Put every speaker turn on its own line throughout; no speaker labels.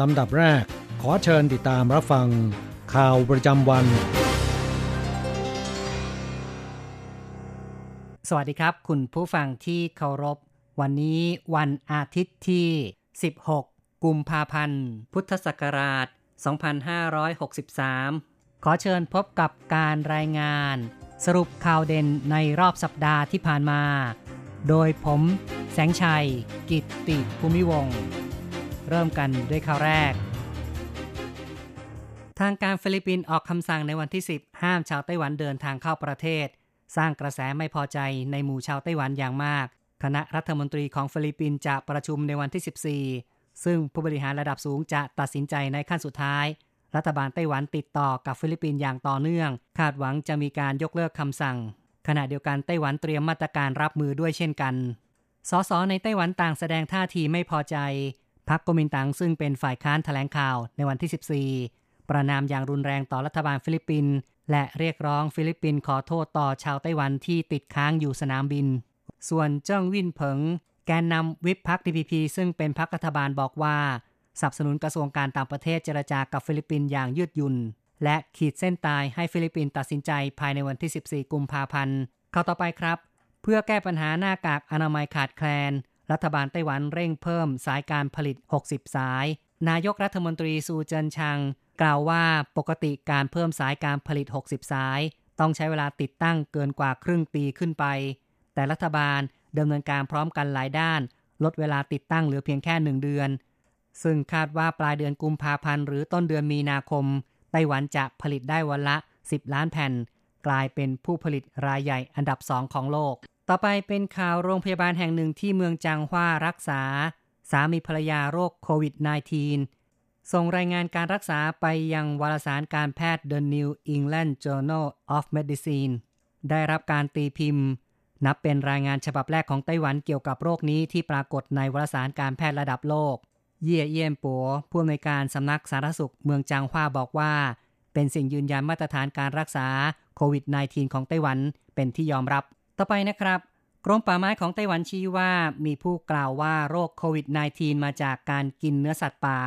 ลำดับแรก ขอเชิญติดตามรับฟัง ข่าวประจำวัน
สวัสดีครับ คุณผู้ฟังที่เคารพ วันนี้วันอาทิตย์ที่ 16 กุมภาพันธ์ พุทธศักราช 2563 ขอเชิญพบกับการรายงาน สรุปข่าวเด่นในรอบสัปดาห์ที่ผ่านมา โดยผม แสงชัย กิตติภูมิวงศ์ เริ่มกันด้วยข่าวแรก ทางการฟิลิปปินส์ออกคำสั่งในวันที่ 10 ห้ามชาวไต้หวันเดินทางเข้าประเทศ สร้างกระแสไม่พอใจในหมู่ชาวไต้หวันอย่างมาก คณะรัฐมนตรีของฟิลิปปินส์จะประชุมในวันที่ 14 ซึ่งผู้บริหารระดับสูงจะตัดสินใจในขั้นสุดท้าย รัฐบาลไต้หวันติดต่อกับฟิลิปปินส์อย่างต่อเนื่อง คาดหวังจะมีการยกเลิกคำสั่ง ขณะเดียวกันไต้หวันเตรียมมาตรการรับมือด้วยเช่นกันส.ส.ในไต้หวันต่างแสดงท่าทีไม่พอใจ พรรคก๊กมินตั๋งซึ่งเป็นฝ่ายค้านแถลงข่าวในวันที่ 14 ประณามอย่างรุนแรงต่อรัฐบาลฟิลิปปินส์และเรียกร้องฟิลิปปินส์ขอโทษต่อชาวไต้หวันที่ติดค้างอยู่สนามบิน ส่วนเจิ้งวินเผิง แกนนำวิปพัก DPP ซึ่งเป็นพรรครัฐบาลบอกว่าสนับสนุนกระทรวงการต่างประเทศเจรจากับฟิลิปปินส์อย่างยืดหยุ่น และขีดเส้นตายให้ฟิลิปปินส์ตัดสินใจภายในวันที่ 14 กุมภาพันธ์ ข่าวต่อไปครับ เพื่อแก้ปัญหาหน้ากากอนามัยขาดแคลน รัฐบาลไต้หวันเร่งเพิ่มสายการผลิต 60 สาย นายกรัฐมนตรีซูเจินชัง กล่าวว่าปกติการเพิ่มสายการผลิต 60 สาย ต้องใช้เวลาติดตั้งเกินกว่าครึ่งปีขึ้นไป แต่รัฐบาลดำเนินการพร้อมกันหลายด้าน ลดเวลาติดตั้งเหลือเพียงแค่หนึ่งเดือน ซึ่งคาดว่าปลายเดือนกุมภาพันธ์หรือต้นเดือนมีนาคม ไต้หวันจะผลิตได้วันละ 10 ล้านแผ่น กลายเป็นผู้ผลิตรายใหญ่อันดับสองของโลก ต่อไปเป็นข่าวโรงพยาบาลแห่งหนึ่งที่เมืองจางฮวารักษา สามีภรรยาโรคโควิด -19 ส่งรายงานการรักษาไปยังวารสารการแพทย์ The New England Journal of Medicine ได้รับการตีพิมพ์ นับเป็นรายงานฉบับแรกของไต้หวันเกี่ยวกับโรคนี้ที่ปรากฏในวารสารการแพทย์ระดับโลก เย่เยี่ยมปัวผู้อำนวยการสำนักสาธารณสุขเมืองจางฮวาบอกว่า เป็นสิ่งยืนยันมาตรฐานการรักษาโควิด -19 ของไต้หวันเป็นที่ยอมรับ ต่อไปนะครับ กรมป่าไม้ของไต้หวันชี้ว่ามีผู้กล่าวว่าโรคโควิด -19 มาจากการกินเนื้อสัตว์ป่า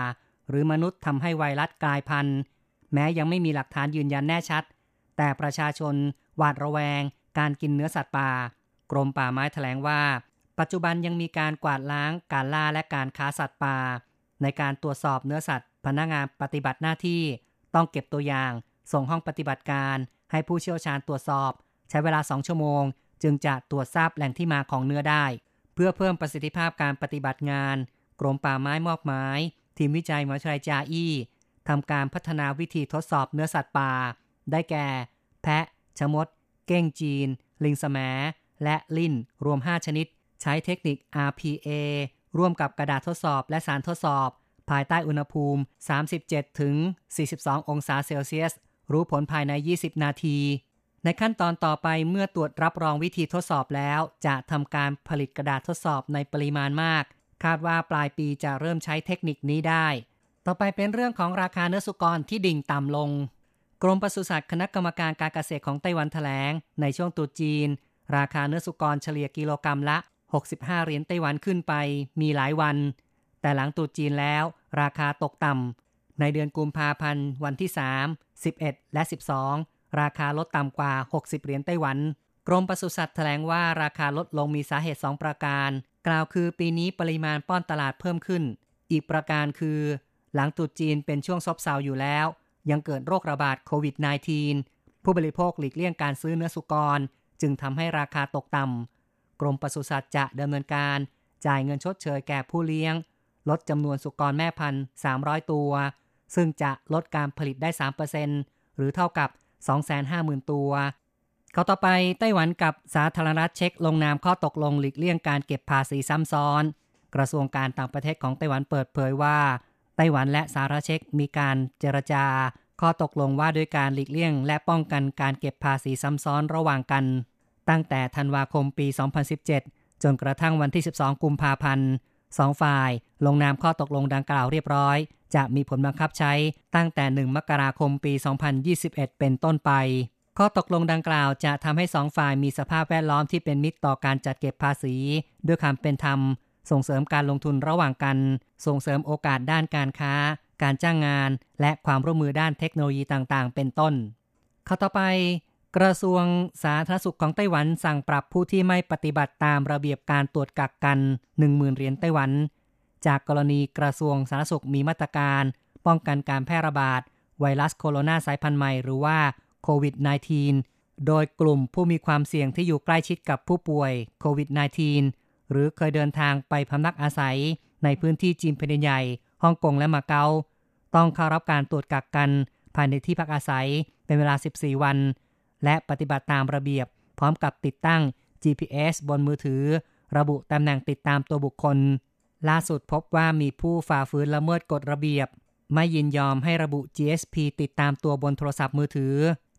หรือมนุษย์ทำให้ไวรัสกลายพันธุ์ แม้ยังไม่มีหลักฐานยืนยันแน่ชัด แต่ประชาชนหวาดระแวง การกินเนื้อสัตว์ป่า กรมป่าไม้แถลงว่า ปัจจุบันยังมีการกวาดล้าง การล่าและการค้าสัตว์ป่า ในการตรวจสอบเนื้อสัตว์ พนักงานปฏิบัติหน้าที่ ต้องเก็บตัวอย่าง ส่งห้องปฏิบัติการ ให้ผู้เชี่ยวชาญตรวจสอบ ใช้เวลา 2 ชั่วโมง จึงจะตรวจทราบแหล่งที่มาของเนื้อได้ เพื่อเพิ่มประสิทธิภาพการปฏิบัติงาน กรมป่าไม้มอบหมาย ทีมวิจัยมหาวิทยาลัยจาอี้ทำการพัฒนาวิธีทดสอบเนื้อสัตว์ป่า ได้แก่ แพะ ชมด เก้งจีน ลิงสมและลิ่นรวม 5 ชนิด ใช้เทคนิค RPA ร่วมกับกระดาษทดสอบและสารทดสอบ ภายใต้อุณหภูมิ 37 ถึง 42 องศาเซลเซียส รู้ผลภายใน 20 นาที ในขั้นตอนต่อไปเมื่อตรวจรับรองวิธีทดสอบแล้ว จะทำการผลิตกระดาษทดสอบในปริมาณมาก คาดว่าปลายปีจะเริ่มใช้เทคนิคนี้ได้ ต่อไปเป็นเรื่องของราคาเนื้อสุกรที่ดิ่งต่ำลง กรมปศุสัตว์คณะกรรมการการเกษตรของไต้หวันแถลง ในช่วงตุจีน ราคาเนื้อสุกรเฉลี่ยกิโลกรรัมละ 65 เหรียญไต้หวันขึ้นไป มีหลายวัน แต่หลังตุจีนแล้ว ราคาตกต่ำในเดือนกุมภาพันธ์วันที่ 3 11 และ 12 ราคาลดต่ำกว่า 60 เหรียญไต้หวัน กรมปศุสัตว์แถลงว่าราคาลดลงมีสาเหตุ 2 ประการ กล่าวคือปีนี้ปริมาณป้อนตลาดเพิ่มขึ้น อีกประการคือ หลังตรุษจีนเป็นช่วงซบเซาอยู่แล้ว ยังเกิดโรคระบาดโควิด -19 ผู้บริโภคหลีกเลี่ยงการซื้อเนื้อสุกร จึงทำให้ราคาตกต่ำกรมปศุสัตว์จะดำเนินการ จ่ายเงินชดเชยแก่ผู้เลี้ยง ลดจำนวนสุกรแม่พันธุ์300 ตัว ซึ่งจะลดการผลิตได้ 3%หรือเท่ากับ 250,000 ตัวข้อต่อไปไต้หวันกับสาธารณรัฐเช็กลงนามข้อตกลงหลีกเลี่ยงการเก็บภาษีซ้ำซ้อน กระทรวงการต่างประเทศของไต้หวันเปิดเผยว่าไต้หวันและสาธารณรัฐเช็กมีการเจรจา ข้อตกลงว่าด้วยการหลีกเลี่ยง และป้องกันการเก็บภาษีซ้ำซ้อนระหว่างกัน ตั้งแต่ธันวาคมปี 2017 จนกระทั่งวันที่ 12 กุมภาพันธ์ สองฝ่ายลงนามข้อตกลงดังกล่าวเรียบร้อย จะมีผลบังคับใช้ตั้งแต่ 1 มกราคมปี 2021 เป็นต้นไป ข้อตกลงดังกล่าวจะทำให้สองฝ่ายมีสภาพแวดล้อมที่เป็นมิตรต่อการจัดเก็บภาษี ด้วยความเป็นธรรม ส่งเสริมการลงทุนระหว่างกัน ส่งเสริมโอกาสด้านการค้า การจ้างงาน และความร่วมมือด้านเทคโนโลยีต่างๆ เป็นต้น ข้อต่อไป กระทรวงสาธารณสุขของไต้หวันสั่งปรับผู้ที่ไม่ปฏิบัติตามระเบียบการตรวจกักกัน 10,000 เหรียญไต้หวัน จากกรณีกระทรวงสาธารณสุขมีมาตรการ ป้องกันการแพร่ระบาด ไวรัสโคโรนาสายพันธุ์ใหม่หรือว่าโควิด -19 โดยกลุ่มผู้มีความเสี่ยงที่อยู่ใกล้ชิดกับผู้ป่วยโควิด -19 หรือเคยเดินทางไปพำนักอาศัย ในพื้นที่จีนแผ่นดินใหญ่ฮ่องกงและมาเก๊าต้องเข้ารับการตรวจกักกัน ภายในที่พักอาศัยเป็นเวลา 14 วัน และปฏิบัติตามระเบียบ พร้อมกับติดตั้ง GPS บนมือถือ ระบุตำแหน่งติดตามตัวบุคคล ล่าสุดพบว่ามีผู้ฝ่าฝืนละเมิดกฎระเบียบ ไม่ยินยอมให้ระบุ GSP ติดตามตัวบนโทรศัพท์มือถือ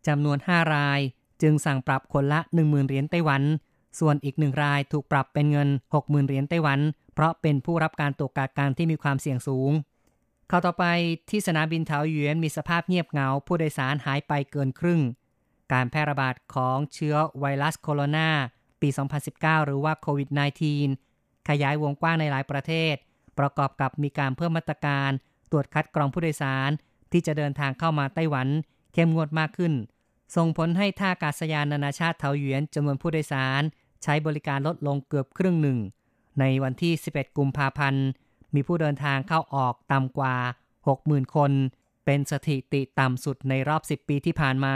จำนวน 5 ราย จึงสั่งปรับคนละ 10,000 เหรียญไต้หวัน ส่วนอีกหนึ่งรายถูกปรับเป็นเงิน 60,000 เหรียญไต้หวัน เพราะเป็นผู้รับการตรวจกักกันที่มีความเสี่ยงสูงข้าวต่อไปที่สนามบินเทาหยวนมีสภาพเงียบเหงา ผู้โดยสารหายไปเกินครึ่ง การแพร่ระบาดของเชื้อไวรัสโคโรนาปี 2019 หรือว่าโควิด -19 ขยายวงกว้างในหลายประเทศ ประกอบกับมีการเพิ่มมาตรการ ตรวจคัดกรองผู้โดยสาร ที่จะเดินทางเข้ามาไต้หวัน เข้มงวดมากขึ้น ส่งผลให้ท่าอากาศยานนานาชาติเทาหยวนจำนวนผู้โดยสาร ใช้บริการลดลงเกือบครึ่งหนึ่ง ในวันที่ 11 กุมภาพันธ์ มีผู้เดินทางเข้าออกต่ำกว่า 60,000 คน เป็นสถิติต่ำสุดในรอบ 10 ปีที่ผ่านมา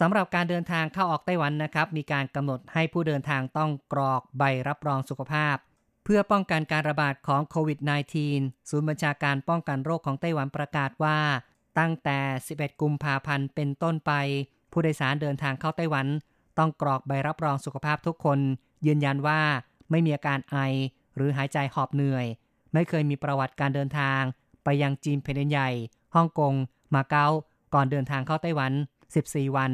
สำหรับการเดินทางเข้าออกไต้หวันนะครับ มีการกำหนดให้ผู้เดินทางต้องกรอกใบรับรองสุขภาพ เพื่อป้องกันการระบาดของโควิด -19 ศูนย์บัญชาการป้องกันโรคของไต้หวันประกาศว่า ตั้งแต่ 11 กุมภาพันธ์เป็นต้นไป ผู้โดยสารเดินทางเข้าไต้หวัน ต้องกรอกใบรับรองสุขภาพทุกคน ยืนยันว่าไม่มีอาการไอ หรือหายใจหอบเหนื่อย ไม่เคยมีประวัติการเดินทาง ไปยังจีนแผ่นดินใหญ่ฮ่องกงมาเก๊าก่อนเดินทางเข้าไต้หวัน 14 วัน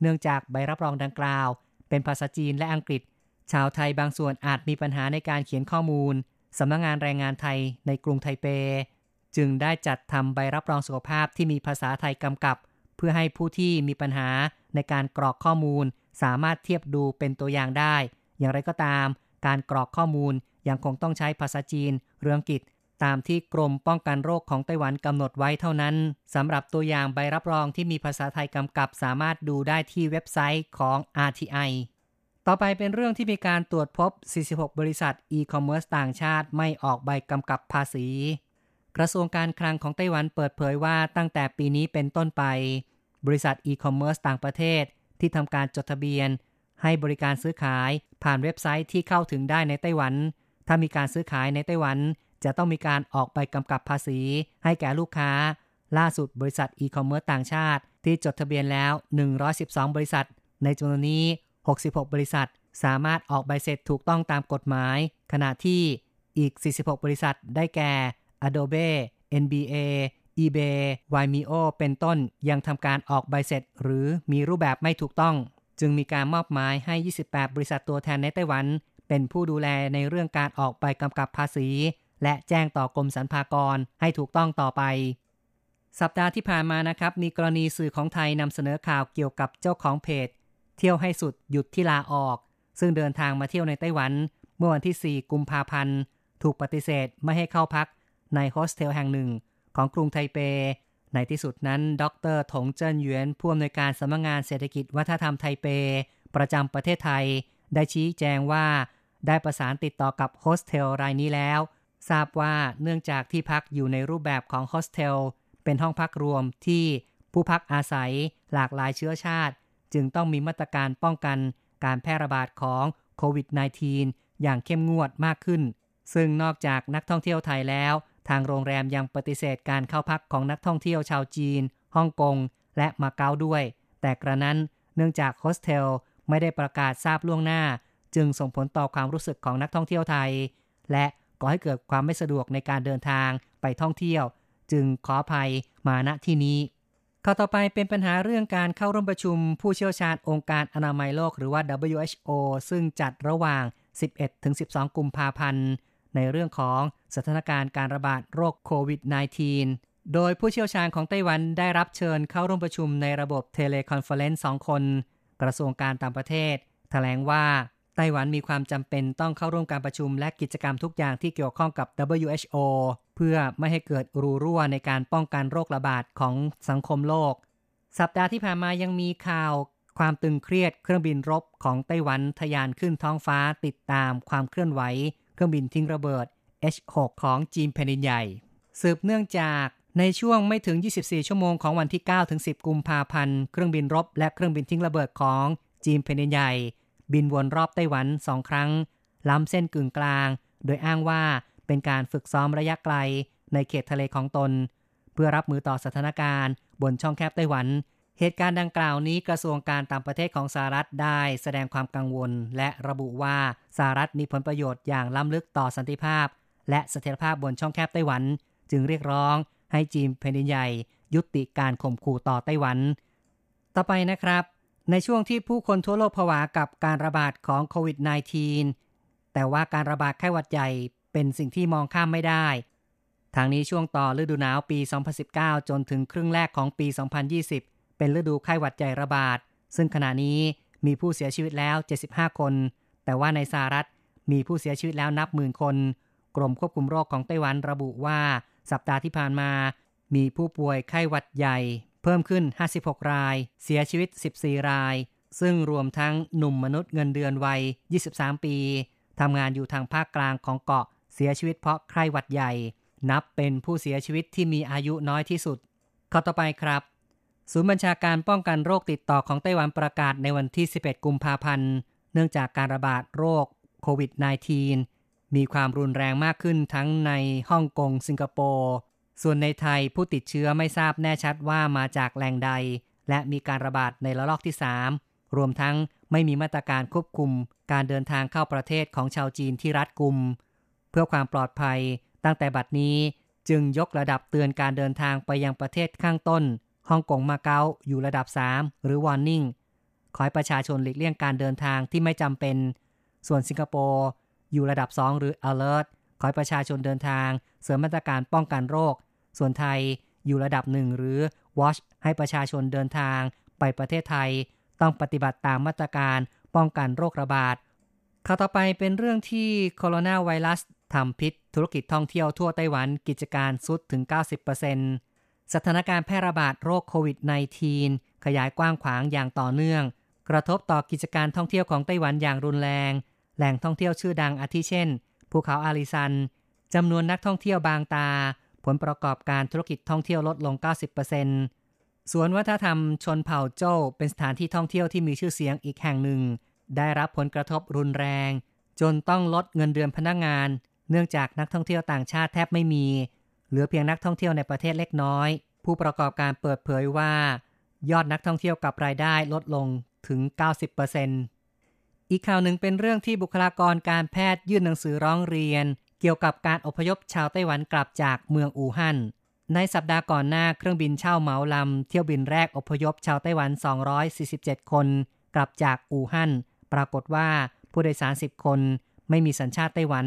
เนื่องจากใบรับรองดังกล่าว เป็นภาษาจีนและอังกฤษ ชาวไทยบางส่วนอาจมีปัญหาในการเขียนข้อมูลสำนักงงานแรงงานไทยในกรุงไทเป จึงได้จัดทำใบรับรองสุขภาพที่มีภาษาไทยกำกับ เพื่อให้ผู้ที่มีปัญหาในการกรอกข้อมูล สามารถเทียบดูเป็นตัวอย่างได้ อย่างไรก็ตาม การกรอกข้อมูลยังคงต้องใช้ภาษาจีนเรืออังกฤษ ตามที่กรมป้องกันโรคของไต้หวันกำหนดไว้เท่านั้นสำหรับตัวอย่างใบรับรองที่มีภาษาไทยกำกับสามารถดูได้ที่เว็บไซต์ของ RTI ต่อไปเป็นเรื่องที่มีการตรวจพบ 46 บริษัทอีคอมเมิร์ซต่างชาติไม่ออกใบกำกับภาษี กระทรวงการคลังของไต้หวันเปิดเผยว่าตั้งแต่ปีนี้เป็นต้นไป บริษัทอีคอมเมิร์ซต่างประเทศที่ทำการจดทะเบียน ให้บริการซื้อขายผ่านเว็บไซต์ที่เข้าถึงได้ในไต้หวัน ถ้ามีการซื้อขายในไต้หวัน จะต้องมีการออกใบกำกับภาษี ให้แก่ลูกค้า ล่าสุดบริษัทอีคอมเมิร์ซต่างชาติ ที่จดทะเบียนแล้ว 112 บริษัท ในจำนวนนี้ 66 บริษัท สามารถออกใบเสร็จถูกต้องตามกฎหมาย ขณะที่อีก 46 บริษัท ได้แก่ Adobe NBA eBay Vimeo เป็นต้นยังทำการออกใบเสร็จ หรือมีรูปแบบไม่ถูกต้อง จึงมีการมอบหมายให้ 28 บริษัทตัวแทนในไต้หวัน เป็นผู้ดูแลในเรื่องการออกใบกำกับภาษี และแจ้งต่อกรมสรรพากรให้ถูกต้องต่อไป สัปดาห์ที่ผ่านมานะครับ มีกรณีสื่อของไทยนำเสนอข่าวเกี่ยวกับเจ้าของเพจ เที่ยวให้สุดหยุดที่ลาออก ซึ่งเดินทางมาเที่ยวในไต้หวัน เมื่อวันที่ 4 กุมภาพันธ์ ถูกปฏิเสธไม่ให้เข้าพักในโฮสเทลแห่งหนึ่ง ของกรุงไทเป ในที่สุดนั้น ดรถงเจิ้นหยวนผู้อำนวยการสำนักงงานเศรษฐกิจวัฒนธรรมไทเป ประจำประเทศไทย ได้ชี้แจงว่าได้ประสานติดต่อกับโฮสเทลรายนี้แล้ว ทราบว่าเนื่องจากที่พักอยู่ในรูปแบบของโฮสเทล เป็นห้องพักรวมที่ผู้พักอาศัยหลากหลายเชื้อชาติ จึงต้องมีมาตรการป้องกันการแพร่ระบาดของโควิด -19 อย่างเข้มงวดมากขึ้น ซึ่งนอกจากนักท่องเที่ยวไทยแล้ว ทางโรงแรมยังปฏิเสธการเข้าพักของนักท่องเที่ยวชาวจีนฮ่องกงและมาเก๊าด้วย แต่กระนั้นเนื่องจากโฮสเทลไม่ได้ประกาศทราบล่วงหน้า จึงส่งผลต่อความรู้สึกของนักท่องเที่ยวไทย และ ก่อให้เกิดความไม่สะดวกในการเดินทางไปท่องเที่ยว จึงขออภัยมาณที่นี้ข้อต่อไปเป็นปัญหาเรื่องการเข้าร่วมประชุมผู้เชี่ยวชาญองค์การอนามัยโลกหรือว่า WHO ซึ่งจัดระหว่าง 11-12 กุมภาพันธ์ในเรื่องของสถานการณ์การระบาดโรคโควิด -19 โดยผู้เชี่ยวชาญของไต้หวันได้รับเชิญเข้าร่วมประชุมในระบบ teleconference สองคน กระทรวงการต่างประเทศแถลงว่า ไต้หวันมีความจำเป็นต้องเข้าร่วมการประชุมและกิจกรรมทุกอย่างที่เกี่ยวข้องกับ WHO เพื่อไม่ให้เกิดรูรั่วในการป้องกันโรคระบาดของสังคมโลก สัปดาห์ที่ผ่านมายังมีข่าวความตึงเครียดเครื่องบินรบของไต้หวันทะยานขึ้นท้องฟ้าติดตามความเคลื่อนไหว เครื่องบินทิ้งระเบิด H6 ของจีนแผ่นดินใหญ่ สืบเนื่องจากในช่วงไม่ถึง 24 ชั่วโมงของวันที่ 9 ถึง 10 กุมภาพันธ์ เครื่องบินรบและเครื่องบินทิ้งระเบิดของจีนแผ่นดินใหญ่ บินวนรอบไต้หวันสองครั้ง ล้ำเส้นกึ่งกลาง โดยอ้างว่าเป็นการฝึกซ้อมระยะไกลในเขตทะเลของตน เพื่อรับมือต่อสถานการณ์ บนช่องแคบไต้หวัน เหตุการณ์ดังกล่าวนี้กระทรวงการต่างประเทศของสหรัฐได้แสดงความกังวล และระบุว่าสหรัฐมีผลประโยชน์อย่างล้ำลึกต่อสันติภาพ และเสถียรภาพบนช่องแคบไต้หวัน จึงเรียกร้อง ให้จีนแผ่นดินใหญ่ ยุติการข่มขู่ต่อไต้หวัน ต่อไปนะครับ ในช่วงที่ผู้คนทั่วโลกผวากับการระบาดของโควิด -19 แต่ว่าการระบาดไข้หวัดใหญ่เป็นสิ่งที่มองข้ามไม่ได้ ทางนี้ช่วงต่อฤดูหนาวปี 2019 จนถึงครึ่งแรกของปี 2020 เป็นฤดูไข้หวัดใหญ่ระบาด ซึ่งขณะนี้มีผู้เสียชีวิตแล้ว 75 คน แต่ว่าในสหรัฐมีผู้เสียชีวิตแล้วนับหมื่นคน กรมควบคุมโรคของไต้หวันระบุว่า สัปดาห์ที่ผ่านมา มีผู้ป่วยไข้หวัดใหญ่ เพิ่มขึ้น 56 ราย เสียชีวิต 14 ราย ซึ่งรวมทั้งหนุ่มมนุษย์เงินเดือนวัย 23 ปี ทำงานอยู่ทางภาคกลางของเกาะ เสียชีวิตเพราะไข้หวัดใหญ่ นับเป็นผู้เสียชีวิตที่มีอายุน้อยที่สุด ข้อต่อไปครับ ศูนย์บัญชาการป้องกันโรคติดต่อของไต้หวันประกาศในวันที่ 11 กุมภาพันธ์ เนื่องจากการระบาดโรคโควิด -19 มีความรุนแรงมากขึ้นทั้งในฮ่องกง สิงคโปร์ ส่วนในไทยผู้ติดเชื้อไม่ทราบแน่ชัดว่ามาจากแหล่งใด และมีการระบาดในระลอกที่ 3 รวมทั้งไม่มีมาตรการควบคุม การเดินทางเข้าประเทศของชาวจีนที่รัดกุม เพื่อความปลอดภัย ตั้งแต่บัดนี้จึงยกระดับเตือนการเดินทางไปยังประเทศข้างต้นฮ่องกงมาเก๊าอยู่ระดับ 3 หรือ warning ขอให้ประชาชนหลีกเลี่ยงการเดินทางที่ไม่จำเป็น ส่วนสิงคโปร์อยู่ระดับ 2 หรือ alert ขอให้ประชาชนเดินทาง เสริมมาตรการป้องกันโรค ส่วนไทยอยู่ระดับ1หรือ watch ให้ประชาชนเดินทางไปประเทศไทย ต้องปฏิบัติตามมาตรการป้องกันโรคระบาดข่าวต่อไปเป็นเรื่องที่โคโรนาไวรัสทำพิษธุรกิจท่องเที่ยวทั่วไต้หวันกิจการสุดถึง 90%สถานการณ์แพร่ระบาดโรคโควิด -19 ขยายกว้างขวางอย่างต่อเนื่อง กระทบต่อกิจการท่องเที่ยวของไต้หวันอย่างรุนแรง แหล่งท่องเที่ยวชื่อดังอาทิเช่น ภูเขาอาริซันจำนวนนักท่องเที่ยวบางตา ผลประกอบการธุรกิจท่องเที่ยวลดลง 90%สวนวัฒนธรรมชนเผ่าโจ้เป็นสถานที่ท่องเที่ยวที่มีชื่อเสียงอีกแห่งหนึ่ง ได้รับผลกระทบรุนแรง จนต้องลดเงินเดือนพนักงงาน เนื่องจากนักท่องเที่ยวต่างชาติแทบไม่มี เหลือเพียงนักท่องเที่ยวในประเทศเล็กน้อย ผู้ประกอบการเปิดเผยว่า ยอดนักท่องเที่ยวกับรายได้ลดลงถึง 90%อีกข่าวหนึ่งเป็นเรื่องที่บุคลากรการแพทย์ยื่นหนังสือร้องเรียน เกี่ยวกับการอพยพชาวไต้หวันกลับจากเมืองอู่ฮั่น ในสัปดาห์ก่อนหน้าเครื่องบินเช่าเหมาลำเที่ยวบินแรกอพยพชาวไต้หวัน 247 คน กลับจากอู่ฮั่น ปรากฏว่าผู้โดยสาร 10 คน ไม่มีสัญชาติไต้หวัน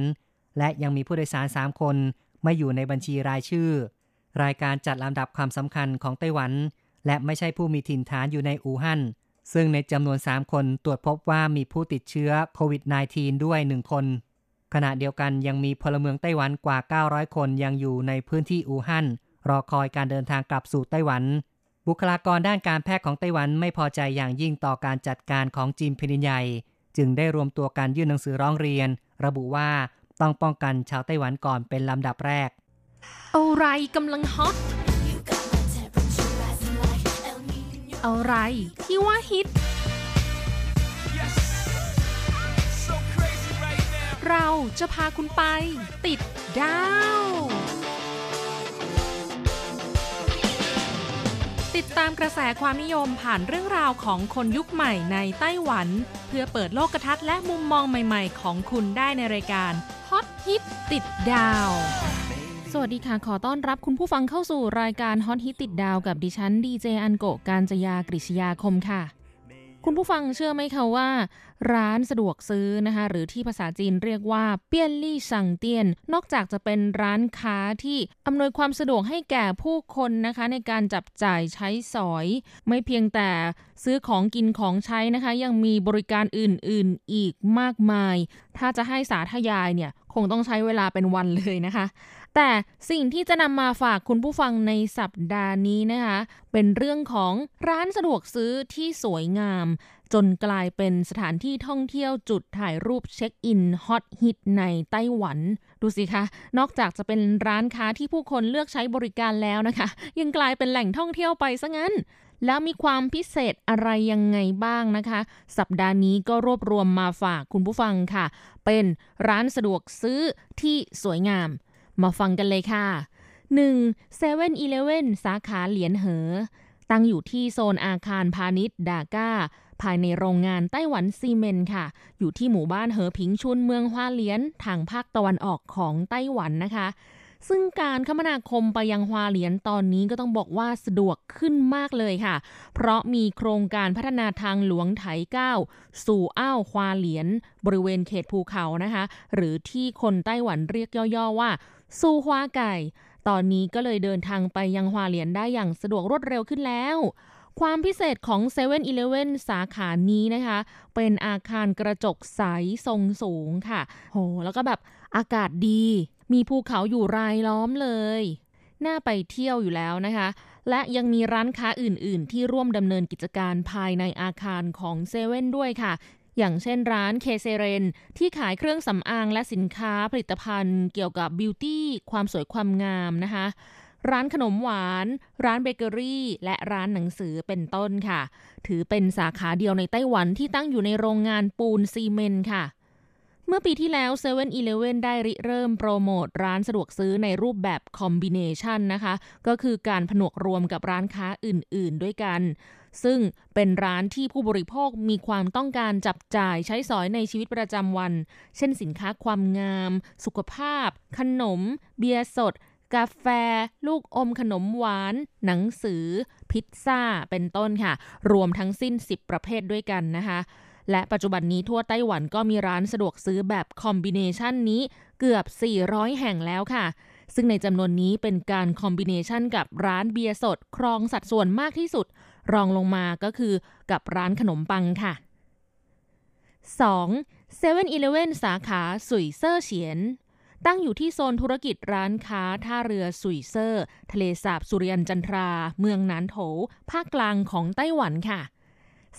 และยังมีผู้โดยสาร 3 คนไม่อยู่ในบัญชีรายชื่อ รายการจัดลำดับความสำคัญของไต้หวัน และไม่ใช่ผู้มีถิ่นฐานอยู่ในอู่ฮั่น ซึ่งในจำนวน 3 คนตรวจพบว่ามีผู้ติดเชื้อโควิด -19 ด้วย 1 คน ขณะเดียวกันยังมีพลเมืองไต้หวันกว่า 900 คนยังอยู่ในพื้นที่อู่ฮั่นรอคอยการเดินทางกลับสู่ไต้หวัน บุคลากรด้านการแพทย์ของไต้หวันไม่พอใจอย่างยิ่งต่อการจัดการของจีนแผ่นดินใหญ่ จึงได้รวมตัวการยื่นหนังสือร้องเรียน ระบุว่าต้องป้องกันชาวไต้หวันก่อนเป็นลำดับแรก
อะไรกำลังฮอตอะไรที่ว่าฮิต เราจะพาคุณไป ติดดาว ติดตามกระแสความนิยมผ่านเรื่องราวของคนยุคใหม่ในไต้หวัน เพื่อเปิดโลกทัศน์และมุมมองใหม่ๆ ของคุณได้ในรายการฮอตฮิตติดดาวสวัสดีค่ะ ขอต้อนรับคุณผู้ฟังเข้าสู่รายการฮอตฮิตติดดาวกับดิฉันดีเจอันโกการจยากริชยาคมค่ะ คุณผู้ฟังเชื่อไหมคะว่า ร้านสะดวกซื้อนะคะหรือที่ภาษาจีนเรียกว่าเปี้ยนลี่สั่งเตียน นอกจากจะเป็นร้านค้าที่อำนวยความสะดวกให้แก่ผู้คนนะคะ ในการจับจ่ายใช้สอย ไม่เพียงแต่ซื้อของกินของใช้นะคะ ยังมีบริการอื่นๆอีกมากมาย ถ้าจะให้สาธยายเนี่ยคงต้องใช้เวลาเป็นวันเลยนะคะ แต่สิ่งที่จะนำมาฝากคุณผู้ฟังในสัปดาห์นี้นะคะ เป็นเรื่องของร้านสะดวกซื้อที่สวยงาม จนกลายเป็นสถานที่ท่องเที่ยวจุดถ่ายรูปเช็คอินฮอตฮิตในไต้หวัน ดูสิคะ นอกจากจะเป็นร้านค้าที่ผู้คนเลือกใช้บริการแล้วนะคะ ยังกลายเป็นแหล่งท่องเที่ยวไปซะงั้นแล้วมีความพิเศษอะไรยังไงบ้างนะคะ สัปดาห์นี้ก็รวบรวมมาฝากคุณผู้ฟังค่ะ เป็นร้านสะดวกซื้อที่สวยงาม มาฟังกันเลยค่ะ 1. 7 e เ e ่ e อสาขาเหลียนเหอ ตั้งอยู่ที่โซนอาคารพาณิชย์ดาก้า ภายในโรงงานไต้หวันซีเมนค่ะ อยู่ที่หมู่บ้านเหอผิงชุนเมืองฮวาเลียนทางภาคตะวันออกของไต้หวันนะคะ ซึ่งการคมนาคมไปยังฮวาเหลียนตอนนี้ก็ต้องบอกว่าสะดวกขึ้นมากเลยค่ะ เพราะมีโครงการพัฒนาทางหลวงไถเก้าสู่อ้าวฮวาเหลียน บริเวณเขตภูเขานะคะ หรือที่คนไต้หวันเรียกย่อๆว่าซูฮวาไก่ ตอนนี้ก็เลยเดินทางไปยังฮวาเหลียนได้อย่างสะดวกรวดเร็วขึ้นแล้วความพิเศษของ7 e เ e ่ e อสาขานี้นะคะ เป็นอาคารกระจกใสทรงสูงค่ะ โห แล้วก็แบบอากาศดี มีภูเขาอยู่รายล้อมเลย น่าไปเที่ยวอยู่แล้วนะคะ และยังมีร้านค้าอื่น ๆ ที่ร่วมดำเนินกิจการภายในอาคารของเซเว่นด้วยค่ะ อย่างเช่นร้าน K-Seren ที่ขายเครื่องสำอางและสินค้าผลิตภัณฑ์เกี่ยวกับ beauty ความสวยความงามนะคะร้านขนมหวาน ร้านเบเกอรี่ และร้านหนังสือเป็นต้นค่ะ ถือเป็นสาขาเดียวในไต้หวันที่ตั้งอยู่ในโรงงานปูนซีเมนต์ค่ะ เมื่อปีที่แล้ว7 e เ e ่ e อได้ริเริ่มโปรโมทร้านสะดวกซื้อในรูปแบบ combination นะคะ ก็คือการผนวกรวมกับร้านค้าอื่น ๆ ด้วยกัน ซึ่งเป็นร้านที่ผู้บริโภคมีความต้องการจับจ่ายใช้สอยในชีวิตประจำวัน เช่นสินค้าความงาม สุขภาพ ขนม เบียร์สด กาแฟ ลูกอมขนมหวาน หนังสือ พิซซ่า เป็นต้นค่ะ รวมทั้งสิ้น 10 ประเภทด้วยกันนะคะ และปัจจุบันนี้ทั่วไต้หวันก็มีร้านสะดวกซื้อแบบคอมบิเนชันนี้เกือบ 400 แห่งแล้วค่ะ ซึ่งในจำนวนนี้เป็นการคอมบิเนชันกับร้านเบียร์สด ครองสัดส่วนมากที่สุด รองลงมาก็คือกับร้านขนมปังค่ะ 2. 7 e เ e ่ e สาขาสุยเซอร์เฉียน ตั้งอยู่ที่โซนธุรกิจร้านค้าท่าเรือสุยเซอร์ ทะเลสาบสุริยันจันทรา เมืองนานโถ ภาคกลางของไต้หวันค่ะ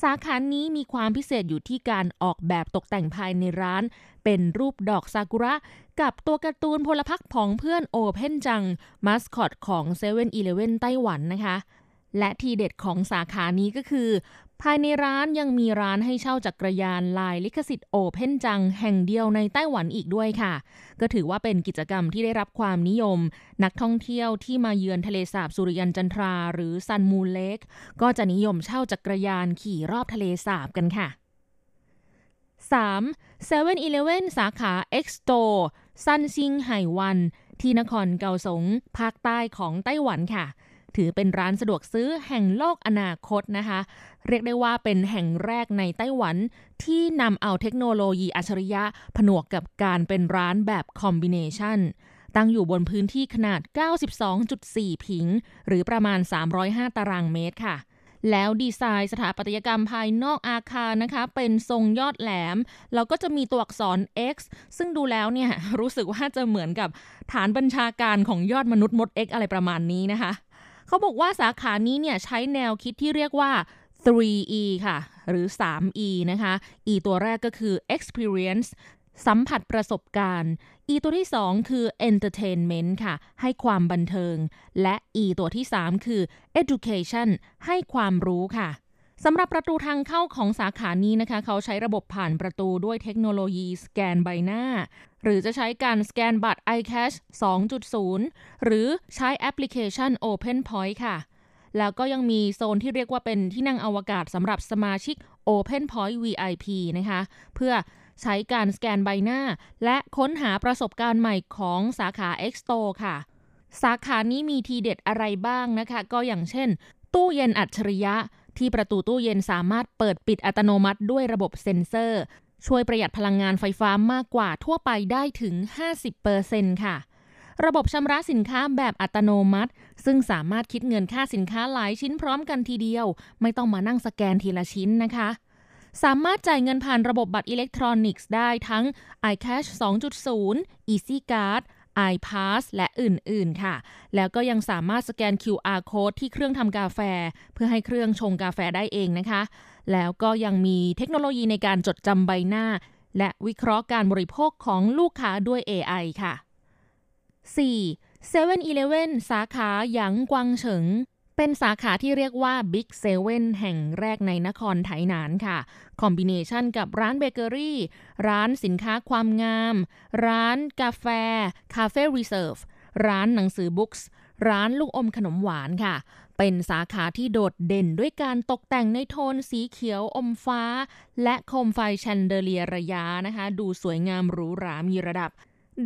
สาขานี้มีความพิเศษอยู่ที่การออกแบบตกแต่งภายในร้าน เป็นรูปดอกซากุระ กับตัวการ์ตูนพลพรรคผองเพื่อนโอเพนจัง มาสคอตของ7 e เ e ่ e ไต้หวันนะคะ และทีเด็ดของสาขานี้ก็คือ ภายในร้านยังมีร้านให้เช่าจักรยานลายลิขสิทธิ์โอเพนจังแห่งเดียวในไต้หวันอีกด้วยค่ะ ก็ถือว่าเป็นกิจกรรมที่ได้รับความนิยม นักท่องเที่ยวที่มาเยือนทะเลสาบสุริยันจันทราหรือซันมูลเลกก็จะนิยมเช่าจักรยานขี่รอบทะเลสาบกันค่ะ 3. 7 e เ e ่ e สาขา X Store ซันซิงไห่วัน ที่นครเกาสงภาคใต้ของไต้หวันค่ะ ถือเป็นร้านสะดวกซื้อแห่งโลกอนาคตนะคะ เรียกได้ว่าเป็นแห่งแรกในไต้หวัน ที่นำเอาเทคโนโลยีอัจฉริยะผนวกกับการเป็นร้านแบบคอมบิเนชันตั้งอยู่บนพื้นที่ขนาด 92.4 ผิง หรือประมาณ 305 ตารางเมตรค่ะ แล้วดีไซน์สถาปัตยกรรมภายนอกอาคารนะคะ เป็นทรงยอดแหลม แล้วก็จะมีตัวอักษร X ซึ่งดูแล้วเนี่ยรู้สึกว่าจะเหมือนกับฐานบัญชาการของยอดมนุษย์มด X อะไรประมาณนี้นะคะ เขาบอกว่าสาขานี้เนี่ยใช้แนวคิดที่เรียกว่า 3E ค่ะ หรือ 3E นะคะ E ตัวแรกก็คือ experience สัมผัสประสบการณ์ E ตัวที่ 2 คือ entertainment ค่ะ ให้ความบันเทิง และ E ตัวที่ 3 คือ education ให้ความรู้ค่ะสำหรับประตูทางเข้าของสาขานี้นะคะ เขาใช้ระบบผ่านประตูด้วยเทคโนโลยีสแกนใบหน้า หรือจะใช้การสแกนบัตร iCash 2.0 หรือใช้แอปพลิเคชัน OpenPoint ค่ะ แล้วก็ยังมีโซนที่เรียกว่าเป็นที่นั่งอวกาศสำหรับสมาชิก OpenPoint VIP นะคะ เพื่อใช้การสแกนใบหน้า และค้นหาประสบการณ์ใหม่ของสาขา Exto ค่ะ สาขานี้มีทีเด็ดอะไรบ้างนะคะ ก็อย่างเช่น ตู้เย็นอัจฉริยะที่ประตูตู้เย็นสามารถเปิดปิดอัตโนมัติด้วยระบบเซ็นเซอร์ ช่วยประหยัดพลังงานไฟฟ้ามากกว่าทั่วไปได้ถึง 50%ค่ะ ระบบชำระสินค้าแบบอัตโนมัติ ซึ่งสามารถคิดเงินค่าสินค้าหลายชิ้นพร้อมกันทีเดียว ไม่ต้องมานั่งสแกนทีละชิ้นนะคะ สามารถจ่ายเงินผ่านระบบบัตรอิเล็กทรอนิกส์ได้ทั้ง iCash 2.0 Easy Card iPass และอื่น ๆ ค่ะ แล้วก็ยังสามารถสแกน QR code ที่เครื่องทำกาแฟ เพื่อให้เครื่องชงกาแฟได้เองนะคะแล้วก็ยังมีเทคโนโลยีในการจดจำใบหน้า และวิเคราะห์การบริโภคของลูกค้าด้วย AI ค่ะ 4. 7-Eleven สาขาหยางกวางเฉิง เป็นสาขาที่เรียกว่า Big Seven แห่งแรกในนครไถหนานค่ะ combination กับร้านเบเกอรี่ ร้านสินค้าความงาม ร้านกาแฟ Cafe Reserve ร้านหนังสือ Books ร้านลูกอมขนมหวานค่ะ เป็นสาขาที่โดดเด่นด้วยการตกแต่งในโทนสีเขียวอมฟ้า และโคมไฟ chandelier ระย้านะคะ ดูสวยงามหรูหรามีระดับ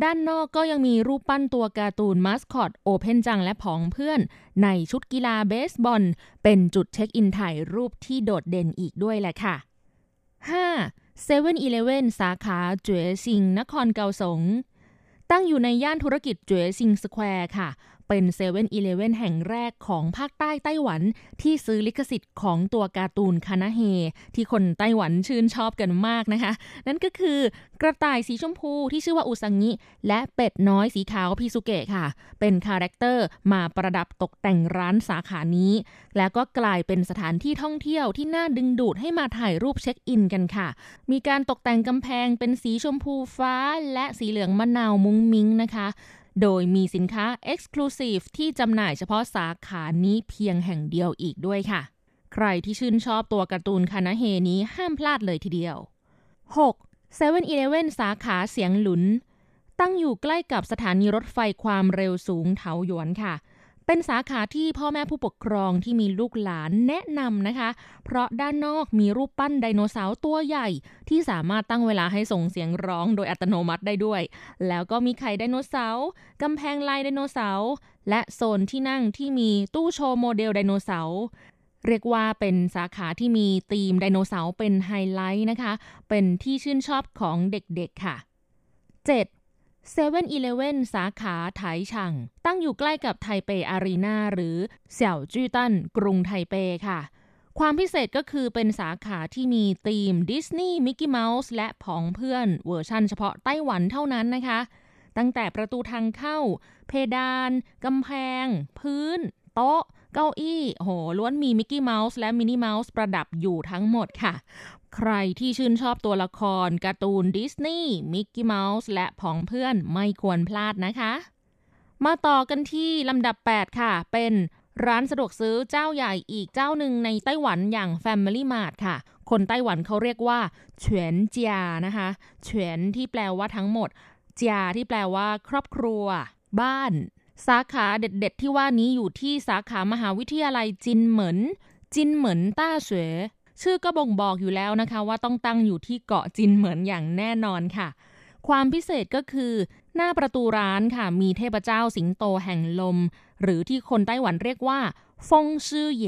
ด้านนอกก็ยังมีรูปปั้นตัวการ์ตูนมาสคอต OPEN จังและผองเพื่อน ในชุดกีฬาเบสบอล เป็นจุดเช็คอินถ่ายรูปที่โดดเด่นอีกด้วยแหละค่ะ 5. 7-Eleven สาขาเจ๋อซิง นครเกาสงตั้งอยู่ในย่านธุรกิจเจ๋อซิงสแควร์ค่ะ เป็นเซเว่นอีเลเว่นแห่งแรกของภาคใต้ไต้หวันที่ซื้อลิขสิทธิ์ของตัวการ์ตูนคานาเฮ ที่คนไต้หวันชื่นชอบกันมากนะคะ นั่นก็คือกระต่ายสีชมพูที่ชื่อว่าอุซางิและเป็ดน้อยสีขาวพิสเกะค่ะ เป็น character มาประดับตกแต่งร้านสาขานี้ แล้วก็กลายเป็นสถานที่ท่องเที่ยวที่น่าดึงดูดให้มาถ่ายรูปเช็คอินกันค่ะ มีการตกแต่งกำแพงเป็นสีชมพูฟ้าและสีเหลืองมะนาวมุ้งมิ้งนะคะ โดยมีสินค้า Exclusive ที่จำหน่ายเฉพาะสาขานี้เพียงแห่งเดียวอีกด้วยค่ะ ใครที่ชื่นชอบตัวการ์ตูนคานาเฮนี้ห้ามพลาดเลยทีเดียว 6. 7-Eleven สาขาเสียงหลุน ตั้งอยู่ใกล้กับสถานีรถไฟความเร็วสูงเถาหยวนค่ะ เป็นสาขาที่พ่อแม่ผู้ปกครองที่มีลูกหลานแนะนำนะคะ เพราะด้านนอกมีรูปปั้นไดโนเสาร์ตัวใหญ่ ที่สามารถตั้งเวลาให้ส่งเสียงร้องโดยอัตโนมัติได้ด้วย แล้วก็มีไข่ไดโนเสาร์กำแพงลายไดโนเสาร์และโซนที่นั่งที่มีตู้โชว์โมเดลไดโนเสาร์เรียกว่าเป็นสาขาที่มีธีมไดโนเสาร์เป็นไฮไลท์นะคะ เป็นที่ชื่นชอบของเด็กๆค่ะ 7. 7-Eleven สาขาไถช่างตั้งอยู่ใกล้กับไทเปอารีนาหรือเสี่ยวจวี้ตั้นกรุงไทเปค่ะ ความพิเศษก็คือเป็นสาขาที่มีธีมดิสนีย์มิกกี้เมาส์และผองเพื่อนเวอร์ชั่นเฉพาะไต้หวันเท่านั้นนะคะ ตั้งแต่ประตูทางเข้า เพดาน กำแพง พื้น โต๊ะ เก้าอี้โหล้วนมีมิกกี้เมาส์และมินนี่เมาส์ประดับอยู่ทั้งหมดค่ะ ใครที่ชื่นชอบตัวละครการ์ตูนดิสนีย์มิกกี้เมาส์และผองเพื่อนไม่ควรพลาดนะคะ มาต่อกันที่ลำดับ 8 ค่ะ เป็นร้านสะดวกซื้อเจ้าใหญ่อีกเจ้าหนึ่งในไต้หวันอย่าง Family Mart ค่ะ คนไต้หวันเขาเรียกว่า全家 นะคะ 全 ที่แปลว่าทั้งหมดเจียที่แปลว่า ครอบครัว บ้าน สาขาเด็ดๆ ที่ว่านี้อยู่ที่สาขามหาวิทยาลัยจินเหมินจินเหมินต้าเสวชื่อก็บ่งบอกอยู่แล้วนะคะ ว่าต้องตั้งอยู่ที่เกาะจินเหมือนอย่างแน่นอนค่ะ ความพิเศษก็คือ หน้าประตูร้านค่ะ มีเทพเจ้าสิงโตแห่งลม หรือที่คนไต้หวันเรียกว่า ฟงชื่อเย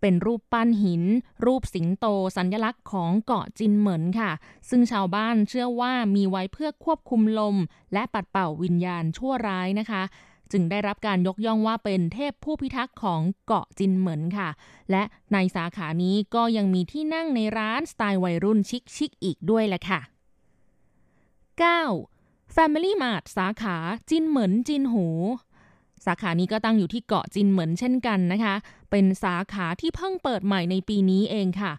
เป็นรูปปั้นหิน รูปสิงโต สัญลักษณ์ของเกาะจินเหมินค่ะ ซึ่งชาวบ้านเชื่อว่ามีไว้เพื่อควบคุมลม และปัดเป่าวิญญาณชั่วร้ายนะคะ จึงได้รับการยกย่องว่าเป็นเทพผู้พิทักษ์ของเกาะจินเหมินค่ะ และในสาขานี้ก็ยังมีที่นั่งในร้านสไตล์วัยรุ่นชิคๆอีกด้วยแหละค่ะ 9. Family Mart สาขาจินเหมินจินหู สาขานี้ก็ตั้งอยู่ที่เกาะจินเหมินเช่นกันนะคะ เป็นสาขาที่เพิ่งเปิดใหม่ในปีนี้เองค่ะ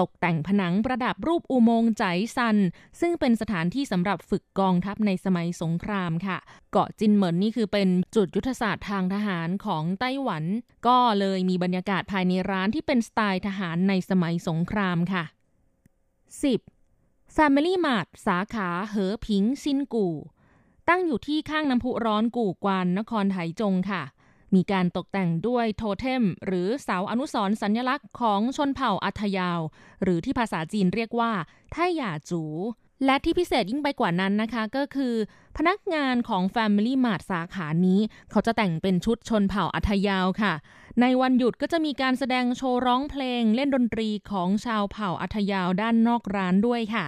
ตกแต่งผนังประดับรูปอุโมงค์ใจซัน ซึ่งเป็นสถานที่สำหรับฝึกกองทัพในสมัยสงครามค่ะ เกาะจินเหมินนี่คือเป็นจุดยุทธศาสตร์ทางทหารของไต้หวัน ก็เลยมีบรรยากาศภายในร้านที่เป็นสไตล์ทหารในสมัยสงครามค่ะ 10. Family Mart สาขาเหอผิงซินกู่ ตั้งอยู่ที่ข้างน้ำพุร้อนกู่กวานนครไถจงค่ะ มีการตกแต่งด้วยโทเทม หรือเสาอนุสรสัญลักษณ์ของชนเผ่าอัธยาว หรือที่ภาษาจีนเรียกว่าไทหย่าจู และที่พิเศษยิ่งไปกว่านั้นนะคะก็คือ พนักงานของ Family Mart สาขานี้ เขาจะแต่งเป็นชุดชนเผ่าอัธยาวค่ะ ในวันหยุดก็จะมีการแสดงโชว์ร้องเพลง เล่นดนตรีของชาวเผ่าอัธยาวด้านนอกร้านด้วยค่ะ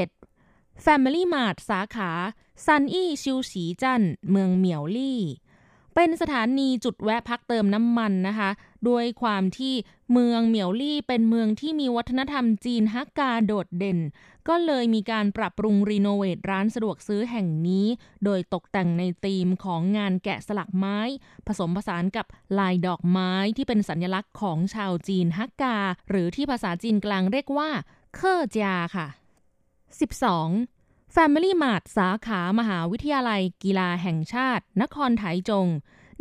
11. Family Mart สาขาซันอี้ชิวฉีจันเมืองเหมียวลี่ เป็นสถานีจุดแวะพักเติมน้ำมันนะคะ ด้วยความที่เมืองเหมียวลี่เป็นเมืองที่มีวัฒนธรรมจีนฮักกาโดดเด่น ก็เลยมีการปรับปรุงรีโนเวทร้านสะดวกซื้อแห่งนี้ โดยตกแต่งในธีมของงานแกะสลักไม้ ผสมผสานกับลายดอกไม้ที่เป็นสัญลักษณ์ของชาวจีนฮักกา หรือที่ภาษาจีนกลางเรียกว่า เคอร์จาค่ะ 12 Family Mart สาขามหาวิทยาลัยกีฬาแห่งชาติ นครไถจง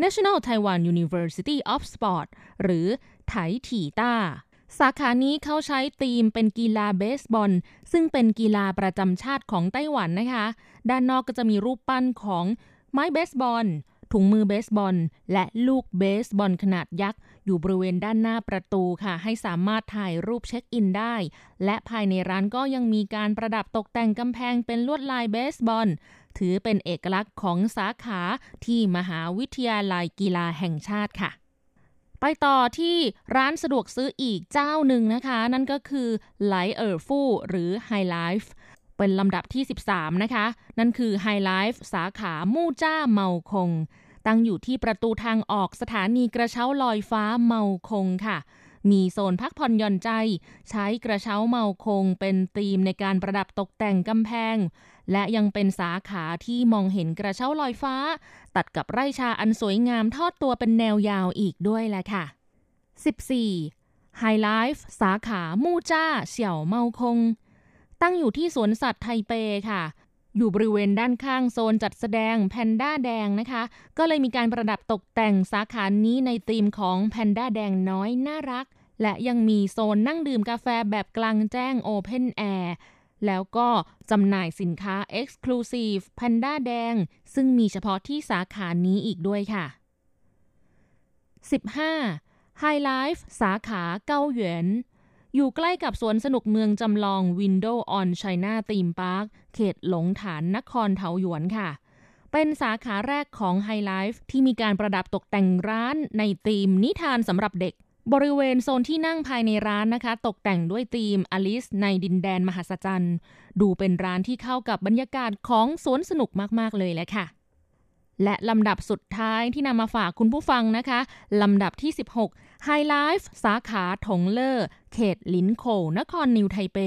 National Taiwan University of Sport หรือไถถีต้า สาขานี้เขาใช้ธีมเป็นกีฬาเบสบอล ซึ่งเป็นกีฬาประจำชาติของไต้หวันนะคะ ด้านนอกก็จะมีรูปปั้นของไม้เบสบอล ถุงมือเบสบอล และลูกเบสบอลขนาดยักษ์ อยู่บริเวณด้านหน้าประตูค่ะ ให้สามารถถ่ายรูปเช็คอินได้ และภายในร้านก็ยังมีการประดับตกแต่งกำแพงเป็นลวดลายเบสบอล ถือเป็นเอกลักษณ์ของสาขาที่มหาวิทยาลัยกีฬาแห่งชาติค่ะไปต่อที่ร้านสะดวกซื้ออีกเจ้าหนึ่งนะคะ นั่นก็คือไลเออร์ฟูหรือ High Life เป็นลำดับที่ 13 นะคะ นั่นคือ High Life สาขามู่จ้าเมาคง ตั้งอยู่ที่ประตูทางออกสถานีกระเช้าลอยฟ้าเมาคงค่ะ มีโซนพักผ่อนหย่อนใจ ใช้กระเช้าเมาคงเป็นธีมในการประดับตกแต่งกำแพง และยังเป็นสาขาที่มองเห็นกระเช้าลอยฟ้า ตัดกับไร่ชาอันสวยงามทอดตัวเป็นแนวยาวอีกด้วยแหละค่ะ 14. High Life สาขามู่จ้าเสี่ยวเมาคง ตั้งอยู่ที่สวนสัตว์ไทเปค่ะ อยู่บริเวณด้านข้างโซนจัดแสดงแพนด้าแดงนะคะ ก็เลยมีการประดับตกแต่งสาขานี้ในธีมของแพนด้าแดงน้อยน่ารัก และยังมีโซนนั่งดื่มกาแฟแบบกลางแจ้ง open airแล้วก็จำหน่ายสินค้า Exclusive แพนด้าแดง ซึ่งมีเฉพาะที่สาขานี้อีกด้วยค่ะ 15. High Life สาขาเกาหยวน อยู่ใกล้กับสวนสนุกเมืองจำลอง Window on China Theme Park เขตหลงฐานนครเทาหยวนค่ะ เป็นสาขาแรกของ High Life ที่มีการประดับตกแต่งร้านในธีมนิทานสำหรับเด็ก บริเวณโซนที่นั่งภายในร้านนะคะ ตกแต่งด้วยธีมอลิสในดินแดนมหัศจรรย์ ดูเป็นร้านที่เข้ากับบรรยากาศของสวนสนุกมากๆเลยแหละค่ะและลำดับสุดท้ายที่นำมาฝากคุณผู้ฟังนะคะ ลำดับที่ 16 High Life สาขาถงเลอร์เขตลินโคนครนิวไทเป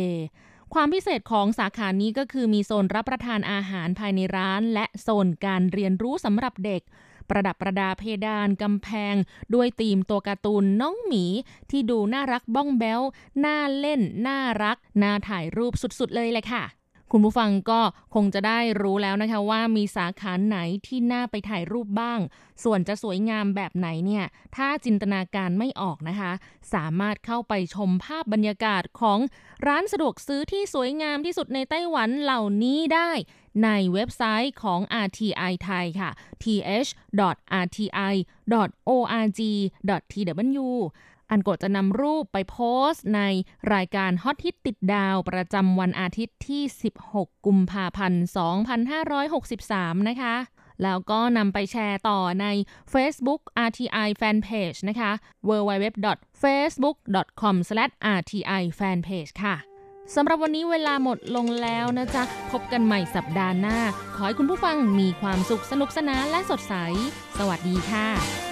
ความพิเศษของสาขานี้ก็คือมีโซนรับประทานอาหารภายในร้าน และโซนการเรียนรู้สำหรับเด็ก ประดับประดาเพดานกำแพง ด้วยธีมตัวการ์ตูนน้องหมี ที่ดูน่ารักบ้องแบลน่าเล่น น่ารัก น่าถ่ายรูปสุดๆเลยเลยค่ะ คุณผู้ฟังก็คงจะได้รู้แล้วนะคะว่ามีสาขาไหนที่น่าไปถ่ายรูปบ้าง ส่วนจะสวยงามแบบไหนเนี่ยถ้าจินตนาการไม่ออกนะคะ สามารถเข้าไปชมภาพบรรยากาศของร้านสะดวกซื้อที่สวยงามที่สุดในไต้หวันเหล่านี้ได้ในเว็บไซต์ของ RTI ไทยค่ะ th.rti.org.tw อันกดจะนำรูปไปโพสต์ในรายการฮอตฮิตติดดาวประจำวันอาทิตย์ที่ 16 กุมภาพันธ์ 2563 นะคะ แล้วก็นำไปแชร์ต่อใน Facebook RTI Fanpage นะคะ www.facebook.com/rti fanpage ค่ะสำหรับวันนี้เวลาหมดลงแล้วนะจ๊ะ พบกันใหม่สัปดาห์หน้า ขอให้คุณผู้ฟังมีความสุขสนุกสนานและสดใส สวัสดีค่ะ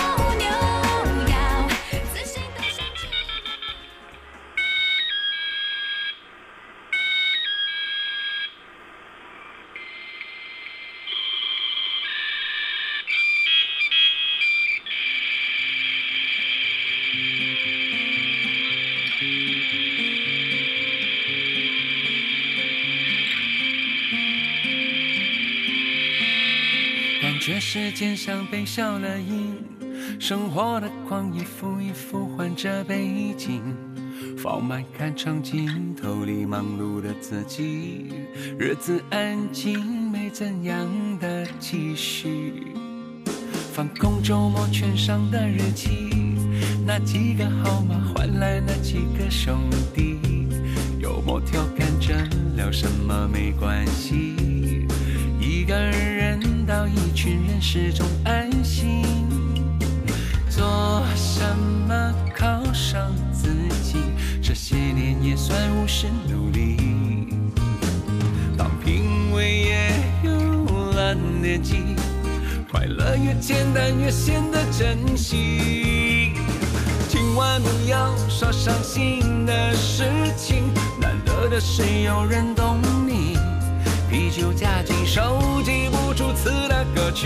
觉时间像被消了音，生活的光一幅一幅换着背景，放慢看场镜头里忙碌的自己，日子安静没怎样的继续，放空周末圈上的日期，那几个号码换来那几个兄弟，幽默调侃着聊什么没关系。一个人到一群人是种安心，做什么犒赏自己，这些年也算无视努力。当评委也有了年纪，快乐越简单越显得珍惜。今晚不要说伤心的事情，难得的是有人懂你。啤酒加进手机不出词的歌曲，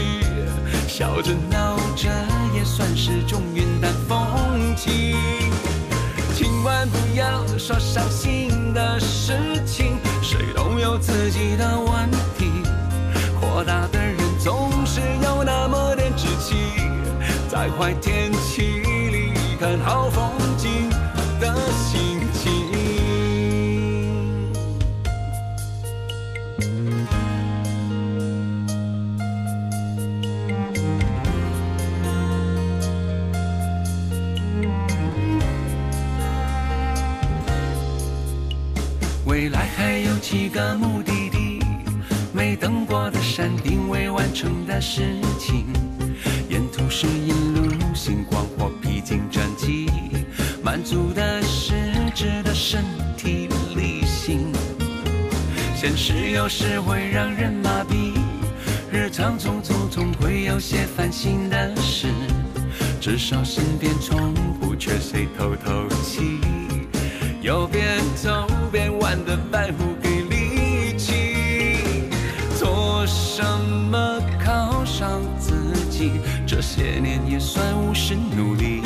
笑着闹着也算是种云淡风轻。今晚不要说伤心的事情，谁都有自己的问题。豁达的人总是有那么点志气，在坏天气里看好风景几个目的地，没登过的山顶未完成的事情，沿途是一路星光或披荆斩棘，满足的是值得身体力行。现实有时会让人麻痹，日常匆匆总会有些烦心的事，至少身边从不缺谁透透气。有边走边玩的白虎什么犒赏自己？这些年也算无视努力，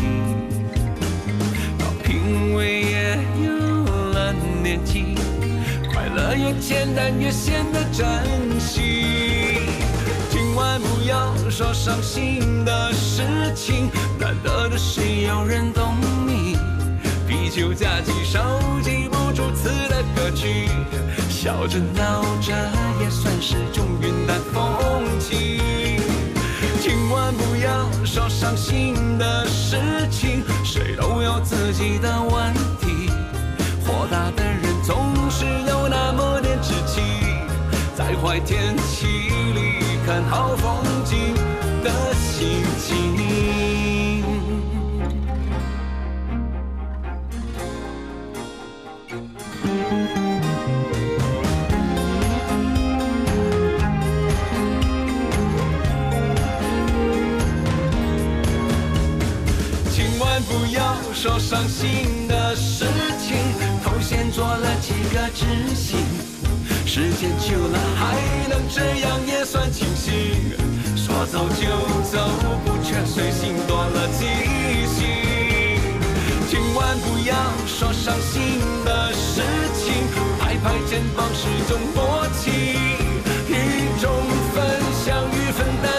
到品味也有了年纪，快乐越简单越显得珍惜。今晚不要说伤心的事情，难得的是有人懂你。啤酒加几首记不住词的歌曲，笑着闹着也算是种云淡风轻。千万不要说伤心的事情，谁都有自己的问题。豁达的人总是有那么点志气，在坏天气里看好风景说伤心的事情，头先做了几个执行，时间久了还能这样也算清醒。说走就走，不缺随性多了记性。今晚不要说伤心的事情，拍拍肩膀是种默契，一种分享与分担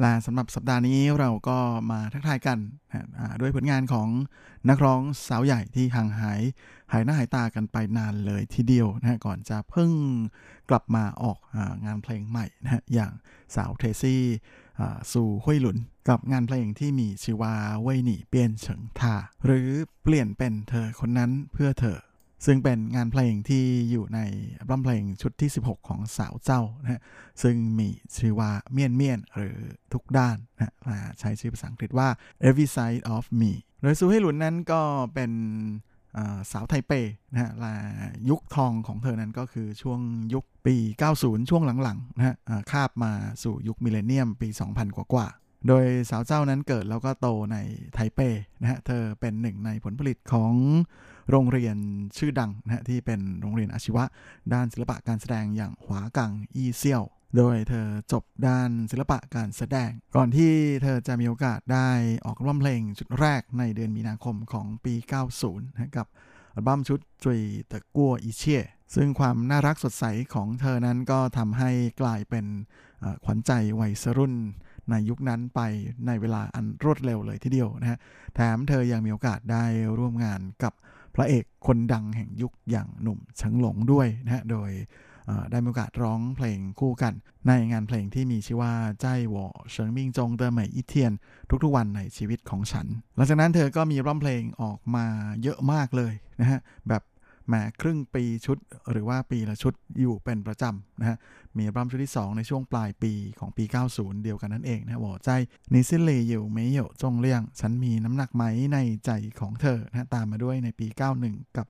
และสำหรับสัปดาห์นี้เราก็มาทักทายกันด้วยผลงานของนักร้องสาวใหญ่ที่ห่างหายหายหน้าหายตากันไปนานเลยทีเดียวนะก่อนจะเพิ่งกลับมาออกงานเพลงใหม่นะอย่างสาวเทซี่สู่ห้วยหลุนกับงานเพลงที่มีชื่อว่าเว่ยหนี่เปลี่ยนเฉิงท่าหรือเปลี่ยนเป็นเธอคนนั้นเพื่อเธอ ซึ่งเป็นงานเพลงที่อยู่ในอัลบั้มเพลงชุดที่ 16 ของสาวเจ้านะฮะซึ่งมีชื่อว่าเมียนเมียนหรือทุกด้านนะฮะใช้ชื่อภาษาอังกฤษว่า every side of me โดยซูให้หลุนนั้นก็เป็นสาวไทเปนะฮะละยุคทองของเธอนั้นก็คือช่วงยุคปี 90 ช่วงหลังๆนะฮะอ่าคาบมาสู่ยุคมิเลเนียมปี 2000 กว่าๆโดยสาวเจ้านั้นเกิดแล้วก็โตในไทเปนะฮะ เธอเป็นหนึ่งในผลผลิตของ โรงเรียนชื่อดังนะฮะที่เป็นโรงเรียนอาชีวะ ด้านศิลปะการแสดงอย่างหวากังอีเซียว โดยเธอจบด้านศิลปะการแสดง ก่อนที่เธอจะมีโอกาสได้ออกอัลบั้มเพลงชุดแรกในเดือนมีนาคมของปี 90นะกับอัลบั้มชุดจุยตะกัวอีเชียซึ่งความน่ารักสดใสของเธอนั้นก็ทำให้กลายเป็นขวัญใจวัยรุ่นในยุคนั้นไปในเวลาอันรวดเร็วเลยทีเดียวนะฮะ แถมเธอยังมีโอกาสได้ร่วมงานกับ พระเอกคนดังแห่งยุคอย่างหนุ่มเฉิงหลงด้วยนะฮะ โดยได้มีโอกาสร้องเพลงคู่กัน ในงานเพลงที่มีชื่อว่าใจหวอเฉิงมิงจงเตอเหมยอีเทียน ทุกๆวันในชีวิตของฉัน หลังจากนั้นเธอก็มีร้องเพลงออกมาเยอะมากเลยนะฮะ แบบแหมครึ่งปีชุดหรือว่าปีละชุดอยู่เป็นประจำนะฮะ มีอัลบั้มชุดที่ 2 ในช่วงปลายปีของปี 90 เดียวกันนั่นเองนะหัวใจนิซิเลอยู่ไม่เหยจงเลี่ยง ฉันมีน้ำหนักไหมในใจของเธอนะตามมาด้วยในปี 91 กับ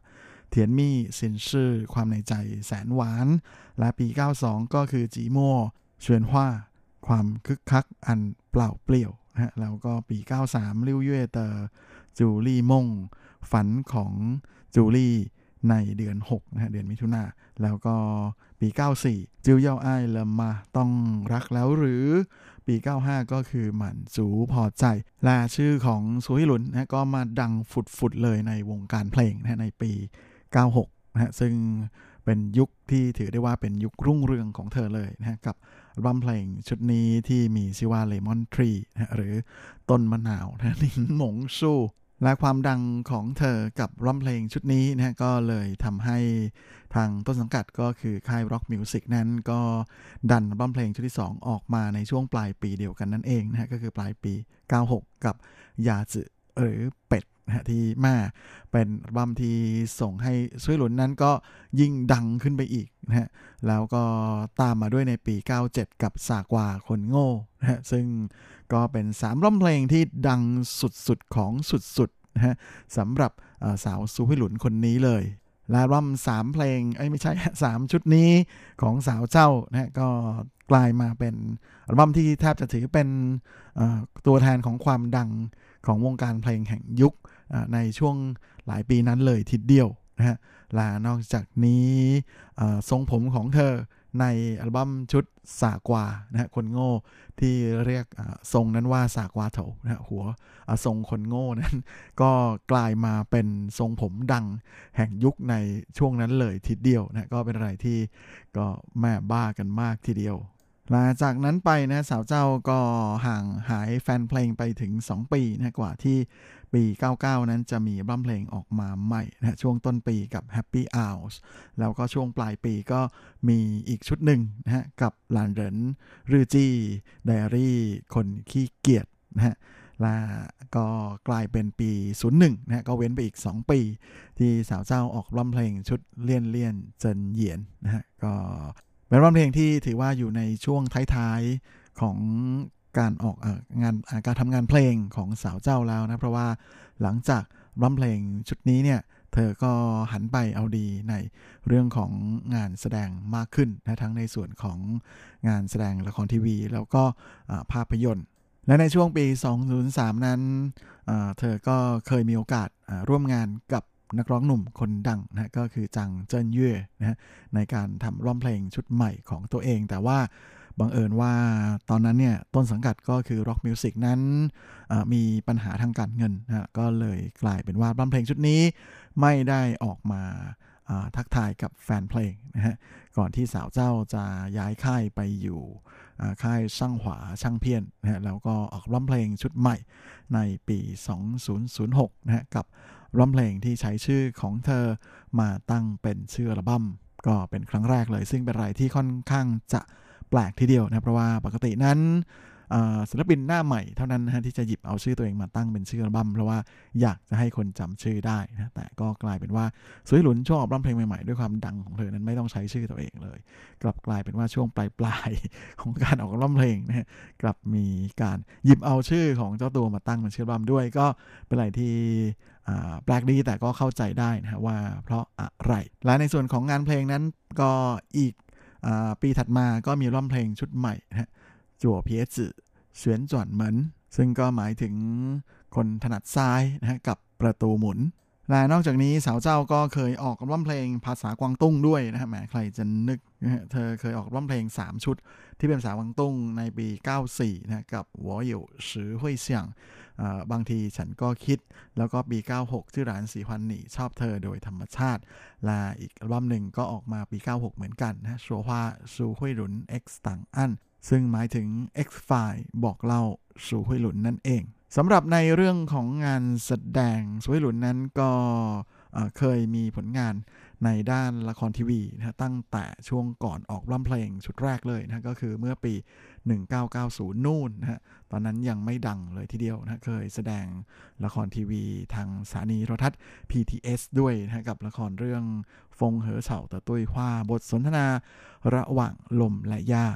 เทียนมี่สินชื่อ ความในใจแสนหวาน และปี 92 ก็คือจีมัวเชวนฮว่าความคึกคักอันเปล่าเปลี่ยวนะฮะแล้วก็ปี 93ลิวเย่เตอร์จูลี่มง ฝันของจูลี่ ในเดือน6นะฮะเดือนมิถุนาแล้วก็ปี 94 จิวเย่าอ้ายเลิมมาต้องรักแล้วหรือปี 95 ก็คือหมันจูพอใจ และชื่อของซูฮิลุนนะก็มาดังฟุดๆเลยในวงการเพลงนะในปี 96นะฮะซึ่งเป็นยุคที่ถือได้ว่าเป็นยุครุ่งเรืองของเธอเลยนะกับอัลบั้มเพลงชุดนี้ที่มีชื่อว่า Lemon Tree นะฮะหรือต้นมะนาวนะนิงหมงสู้ และความดังของเธอกับร้องเพลงชุดนี้นะฮะก็เลยทำให้ทางต้นสังกัดก็คือค่าย Rock Music นั้นก็ดันอัลบั้มเพลงชุดที่ 2 ออกมาในช่วงปลายปีเดียวกันนั่นเองนะฮะก็คือปลายปี 96 กับยาจืหรือเป็ดนะฮะที่มาเป็นบัมที่ส่งให้ช่วยหลุนนั้นก็ยิ่งดังขึ้นไปอีกนะฮะแล้วก็ตามมาด้วยในปี 97 กับสากวาคนโง่นะฮะซึ่ง ก็เป็น3ร้องเพลงที่ดังสุดๆ ของสุดๆนะฮะสำหรับสาวซูฮิหลุนคนนี้เลยและอัลบั้มสามเพลงเอ้ไม่ใช่สามชุดนี้ของสาวเจ้านะก็กลายมาเป็นอัลบั้มที่แทบจะถือเป็นตัวแทนของความดังของวงการเพลงแห่งยุคในช่วงหลายปีนั้นเลยทีเดียวนะฮะและนอกจากนี้ทรงผมของเธอในอัลบั้มชุดสากวานะฮะคนโง่ที่เรียกทรงนั้นว่าสากวาโถนะฮะหัวทรงคนโง่นั้น ก็กลายมาเป็นทรงผมดังแห่งยุคในช่วงนั้นเลยทีเดียวนะก็เป็นอะไรที่ก็แม่บ้ากันมากทีเดียวหลังจากนั้นไปนะสาวเจ้าก็ห่างหายแฟนเพลงไปถึง 2 ปีนะกว่าที่ ปี 99 นั้นจะมีอัลบั้มเพลงออกมาใหม่นะช่วงต้นปีกับ Happy Hours แล้วก็ช่วงปลายปีก็มีอีกชุดหนึ่งนะฮะกับหลานเหรินรือจี้ไดอารี่คนขี้เกียจนะฮะและก็กลายเป็นปี 01นะฮะก็เว้นไปอีก 2 ปี ที่สาวเจ้าออกร้องเพลงชุดเลี่ยนเลี่ยนเจินเหยียนนะฮะก็เป็นร้องเพลงที่ถือว่าอยู่ในช่วงท้ายๆของ การออกงานการทำงานเพลงของสาวเจ้าแล้วนะ เพราะว่าหลังจากร้องเพลงชุดนี้เนี่ยเธอก็หันไปเอาดีในเรื่องของงานแสดงมากขึ้นนะทั้งในส่วนของงานแสดงละครทีวี แล้วก็ภาพยนตร์ และในช่วงปี 2003 นั้นเธอก็เคยมีโอกาสร่วมงานกับนักร้องหนุ่มคนดังนะก็คือจังเจิ้นเย่นะในการทำร้องเพลงชุดใหม่ของตัวเอง แต่ว่า บังเอิญว่าตอนนั้นเนี่ยต้นสังกัดก็คือ Rock Music นั้นมีปัญหาทางการเงินนะก็เลยกลายเป็นว่าร้องเพลงชุดนี้ไม่ได้ออกมาทักทายกับแฟนเพลงนะฮะก่อนที่สาวเจ้าจะย้ายค่ายไปอยู่ค่ายช่างหวาช่างเพียนนะฮะแล้วก็ออกร้องเพลงชุดใหม่ในปี 2006นะฮะกับร้องเพลงที่ใช้ชื่อของเธอมาตั้งเป็นชื่ออัลบั้มก็เป็นครั้งแรกเลย ซึ่งเป็นอะไรที่ค่อนข้างจะ แปลกทีเดียวนะเพราะว่าปกตินั้นศิลปินหน้าใหม่เท่านั้นนะที่จะหยิบเอาชื่อตัวเองมาตั้งเป็นชื่ออัลบั้มเพราะว่าอยากจะให้คนจำชื่อได้นะแต่ก็กลายเป็นว่าสุยหลุนช่วงอัลบั้มเพลงใหม่ๆ ด้วยความดังของเธอนั้นไม่ต้องใช้ชื่อตัวเองเลย กลับกลายเป็นว่าช่วงปลายๆของการออกอัลบั้มเพลงนะกลับมีการหยิบเอาชื่อของเจ้าตัวมาตั้งเป็นชื่ออัลบั้มด้วยก็เป็นอะไรที่แปลกดีแต่ก็เข้าใจได้นะว่าเพราะอะไรและในส่วนของงานเพลงนั้นก็อีก ปีถัดมาก็มีร้องเพลงชุดใหม่นะจั่วเพียจื่อเสวียนจวนเหมินซึ่งก็หมายถึงคนถนัดซ้ายนะกับประตูหมุน และนอกจากนี้สาวเจ้าก็เคยออกร้องเพลงภาษากวางตุ้งด้วยนะฮะแหมใครจะนึกเธอเคยออกร้องเพลง 3 ชุด ที่เป็นภาษากวางตุ้งในปี 94 นะกับหัวอยู่สือห้วยเสียงบางทีฉันก็คิด แล้วก็ปี 96ชื่อร้านสีพันหนีชอบเธอโดยธรรมชาติ และอีกอัลบั้มหนึ่งก็ออกมาปี 96 เหมือนกันนะชัวว่าซูห้วยหลุน X ต่างอันซึ่งหมายถึง X File บอกเล่าสู่ห้วยหลุนนั่นเอง สำหรับในเรื่องของงานแสดงสวยหลุนนั้นก็เคยมีผลงานในด้านละครทีวีนะตั้งแต่ช่วงก่อนออกร่ำเพลงชุดแรกเลยนะก็คือเมื่อปี 1990 นู่นนะฮะตอนนั้นยังไม่ดังเลยทีเดียวนะเคยแสดงละครทีวีทางสถานีโทรทัศน์ PTS ด้วยนะกับละครเรื่องฟงเหอเฉาตะตุ้ยฮวาบทสนทนาระหว่างลมและยา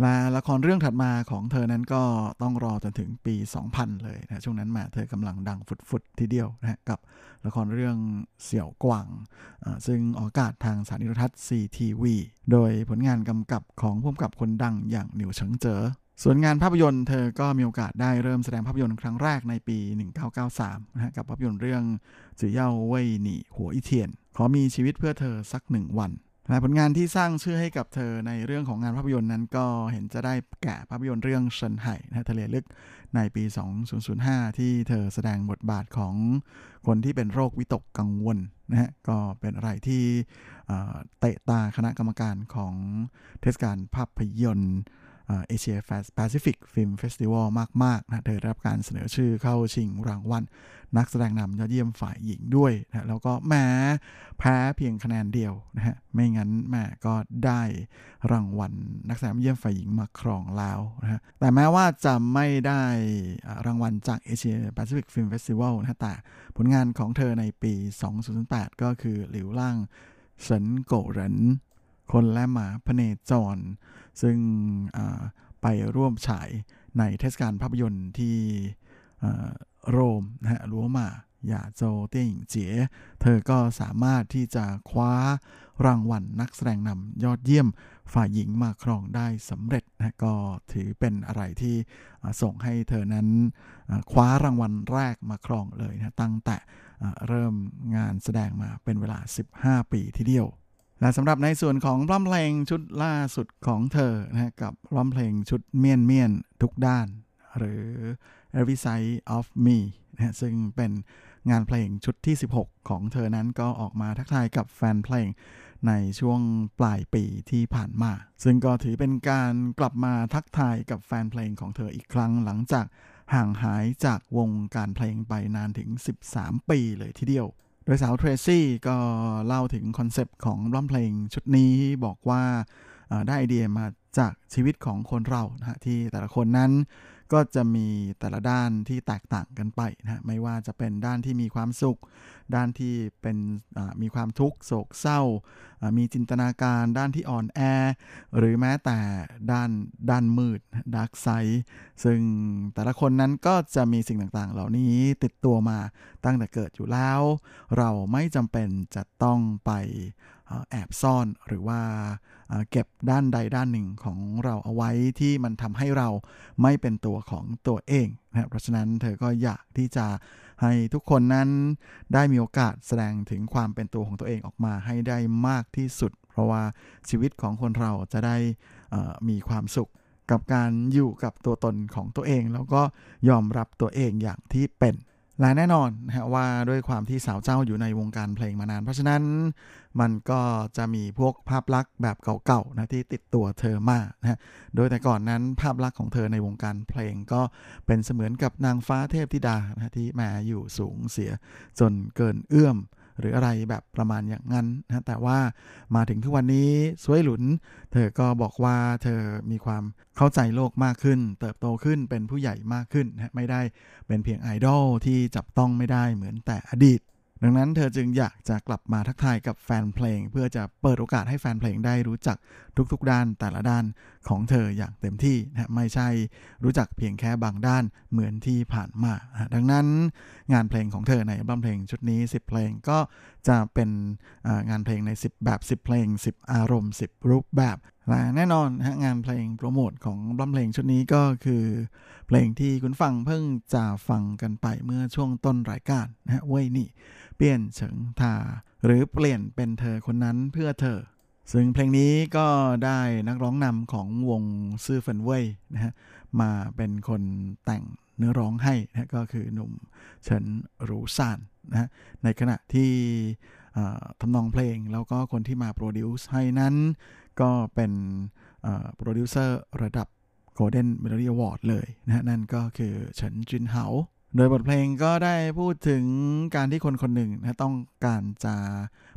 และละครเรื่องถัดมาของเธอนั้นก็ต้องรอจนถึงปี 2000 เลยนะช่วงนั้นมาเธอกำลังดังฟุดๆทีเดียวนะกับละครเรื่องเสี่ยวกวางซึ่งออกอากาศทางสถานีโทรทัศน์ CTV โดยผลงานกำกับของผู้กำกับคนดังอย่างหนิวเฉิงเจ๋อส่วนงานภาพยนตร์เธอก็มีโอกาสได้เริ่มแสดงภาพยนตร์ครั้งแรกในปี 1993นะกับภาพยนตร์เรื่องจื่อเย่าเว่ยหนี่หัวอีเทียน ขอมีชีวิตเพื่อเธอสักหนึ่งวัน ผลงานที่สร้างชื่อให้กับเธอในเรื่องของงานภาพยนตร์นั้นก็เห็นจะได้แก่ภาพยนตร์เรื่องเฉินไห่นะทะเลลึกในปี 2005 ที่เธอแสดงบทบาทของคนที่เป็นโรควิตกกังวลนะฮะก็เป็นอะไรที่เตะตาคณะกรรมการของเทศกาลภาพยนตร์ Asia Pacific Film Festival มาก ๆ นะ เธอได้รับการเสนอชื่อเข้าชิงรางวัลนักแสดงนำยอดเยี่ยมฝ่ายหญิงด้วยนะแล้วก็แม้แพ้เพียงคะแนนเดียวนะฮะ ไม่งั้นแม่ก็ได้รางวัลนักแสดงเยี่ยมฝ่ายหญิงมาครองแล้วนะฮะ แต่แม้ว่าจะไม่ได้รางวัลจาก Asia Pacific Film Festival นะแต่ผลงานของเธอในปี 2008 ก็คือหลิวล่างเฉินโกเหรินคนและหมาพเนจร ซึ่งไปร่วมฉายในเทศกาลภาพยนตร์ที่โรมนะฮะรัวมาอย่าโจเตี้ยงเจ๋เธอก็สามารถที่จะคว้ารางวัลนักแสดงนำยอดเยี่ยมฝ่ายหญิงมาครองได้สำเร็จนะก็ถือเป็นอะไรที่ส่งให้เธอนั้นคว้ารางวัลแรกมาครองเลยนะตั้งแต่เริ่มงานแสดงมาเป็นเวลา 15 ปีทีเดียว และสำหรับในส่วนของร้องเพลงชุดล่าสุดของเธอนะกับร้องเพลงชุดเมียนเมียนทุกด้าน หรือ Every Side of Me นะซึ่งเป็นงานเพลงชุดที่ 16 ของเธอนั้นก็ออกมาทักทายกับแฟนเพลงในช่วงปลายปีที่ผ่านมา ซึ่งก็ถือเป็นการกลับมาทักทายกับแฟนเพลงของเธออีกครั้งหลังจากห่างหายจากวงการเพลงไปนานถึง 13 ปีเลยทีเดียว โดยสาวเทรซี่ก็เล่าถึงคอนเซปต์ของร้องเพลงชุดนี้บอกว่าได้ไอเดียมาจากชีวิตของคนเรานะที่แต่ละคนนั้น ก็จะมีแต่ละด้านที่แตกต่างกันไปนะไม่ว่าจะเป็นด้านที่มีความสุข ด้านที่เป็นมีความทุกข์โศกเศร้า มีจินตนาการด้านที่อ่อนแอ หรือแม้แต่ด้านด้านมืดดาร์กไซด์ซึ่งแต่ละคนนั้นก็จะมีสิ่งต่างๆ เหล่านี้ติดตัวมาตั้งแต่เกิดอยู่แล้ว เราไม่จำเป็นจะต้องไป แอบซ่อนหรือว่าเก็บด้านใดด้านหนึ่งของเราเอาไว้ที่มันทำให้เราไม่เป็นตัวของตัวเองนะเพราะฉะนั้นเธอก็อยากที่จะให้ทุกคนนั้นได้มีโอกาสแสดงถึงความเป็นตัวของตัวเองออกมาให้ได้มากที่สุด เพราะว่าชีวิตของคนเราจะได้มีความสุขกับการอยู่กับตัวตนของตัวเอง แล้วก็ยอมรับตัวเองอย่างที่เป็น และแน่นอนนะว่าด้วยความที่สาวเจ้าอยู่ในวงการเพลงมานาน เพราะฉะนั้นมันก็จะมีพวกภาพลักษณ์แบบเก่าๆนะที่ติดตัวเธอมากนะโดยแต่ก่อนนั้นภาพลักษณ์ของเธอในวงการเพลงก็เป็นเสมือนกับนางฟ้าเทพธิดานะที่มาอยู่สูงเสียจนเกินเอื้อม หรืออะไรแบบประมาณอย่างนั้นนะแต่ว่ามาถึงทุกวันนี้สวยหลุน เธอก็บอกว่าเธอมีความเข้าใจโลกมากขึ้น เติบโตขึ้นเป็นผู้ใหญ่มากขึ้นนะไม่ได้เป็นเพียงไอดอลที่จับต้องไม่ได้เหมือนแต่อดีต ดังนั้นเธอจึงอยากจะกลับมาทักทายกับแฟนเพลง เพื่อจะเปิดโอกาสให้แฟนเพลงได้รู้จักทุกๆด้านแต่ละด้านของเธออย่างเต็มที่นะไม่ใช่รู้จักเพียงแค่บางด้านเหมือนที่ผ่านมา ดังนั้นงานเพลงของเธอในอัลบั้มเพลงชุดนี้ 10 เพลงก็จะเป็นงานเพลงใน 10 แบบ 10 เพลง 10 อารมณ์ 10 รูปแบบและแน่นอนฮะงานเพลงโปรโมทของอัลบั้มเพลงชุดนี้ก็คือ เพลงที่คุณฟังเพิ่งจะฟังกันไปเมื่อช่วงต้นรายการนะฮะเว้ยนี่ เปลี่ยนเฉิงทาหรือเปลี่ยนเป็นเธอคนนั้นเพื่อเธอ ซึ่งเพลงนี้ก็ได้นักร้องนำของวงซื่อเฟินเว่ยนะฮะมาเป็นคนแต่งเนื้อร้องให้นะก็คือหนุ่มเฉินรูซานนะในขณะที่ทำนองเพลงแล้วก็คนที่มา produce ให้นั้น ก็เป็นโปรดิวเซอร์ระดับ Golden Melody Award เลยนะนั่นก็คือเฉินจินเหา โดยบทเพลงก็ได้พูดถึงการที่คนคนหนึ่งนะต้องการจะ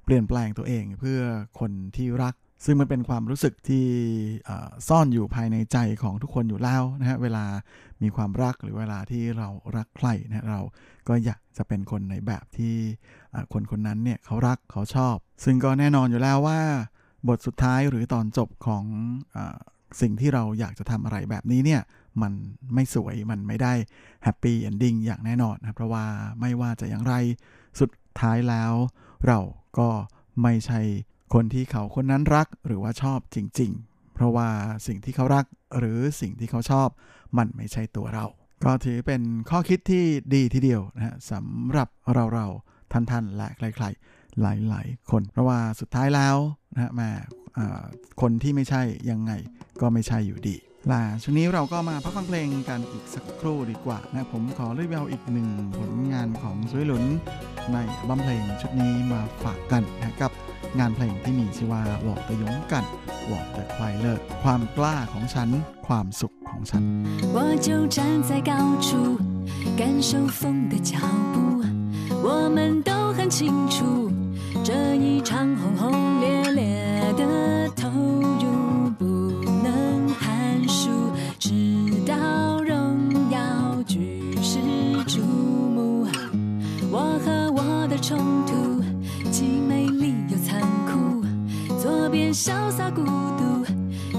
เปลี่ยนแปลงตัวเองเพื่อคนที่รัก ซึ่งมันเป็นความรู้สึกที่ซ่อนอยู่ภายในใจของทุกคนอยู่แล้วนะฮะเวลามีความรักหรือเวลาที่เรารักใครนะเราก็อยากจะเป็นคนในแบบที่คนคนนั้นเนี่ยเขารักเขาชอบ ซึ่งก็แน่นอนอยู่แล้วว่า บทสุดท้ายหรือตอนจบของอสิ่งที่เราอยากจะทำอะไรแบบนี้เนี่ย มันไม่สวยมันไม่ได้ happy ending อย่างแน่นอนนะเพราะว่าไม่ว่าจะอย่างไรสุดท้ายแล้ว เราก็ไม่ใช่คนที่เขาคนนั้นรักหรือว่าชอบจริง ๆ เพราะว่าสิ่งที่เขารักหรือสิ่งที่เขาชอบ มันไม่ใช่ตัวเรา ก็ถือเป็นข้อคิดที่ดีทีเดียวนะฮะสำหรับเราเราท่านๆและใครๆหลายๆ คน เพราะว่าสุดท้ายแล้วนะฮะแม่คนที่ไม่ใช่ยังไงก็ไม่ใช่อยู่ดี ล่ะช่วงนี้เราก็มาพักฟังเพลงกันอีกสักครู่ดีกว่านะผมขอรีวิวอีกหนึ่งผลงานของซุยหลุนในบัมเพลงชุดนี้มาฝากกันนะกับงานเพลงที่มีชื่อว่าวอกตะยงกันวอกแต่ควายเลิกความกล้าของฉันความสุขของฉัน
我就站在高处感受风的脚步我们都很清楚这一场轰轰烈 边潇洒孤独，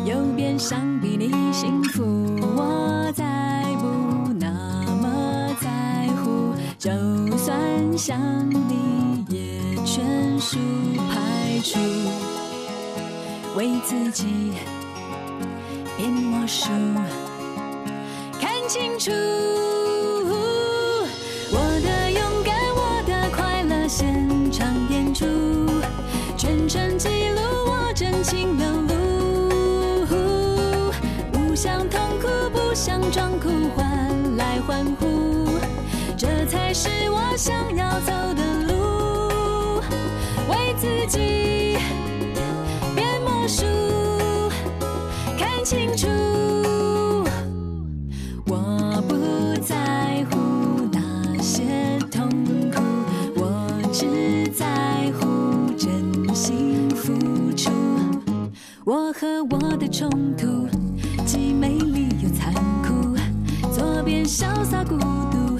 右边想比你幸福。我再不那么在乎，就算想你也全数排除。为自己变魔术，看清楚。情的路，不想痛苦，不想装哭，换来欢呼，这才是我想要走的路，为自己。的冲突，既美丽又残酷。左边潇洒孤独，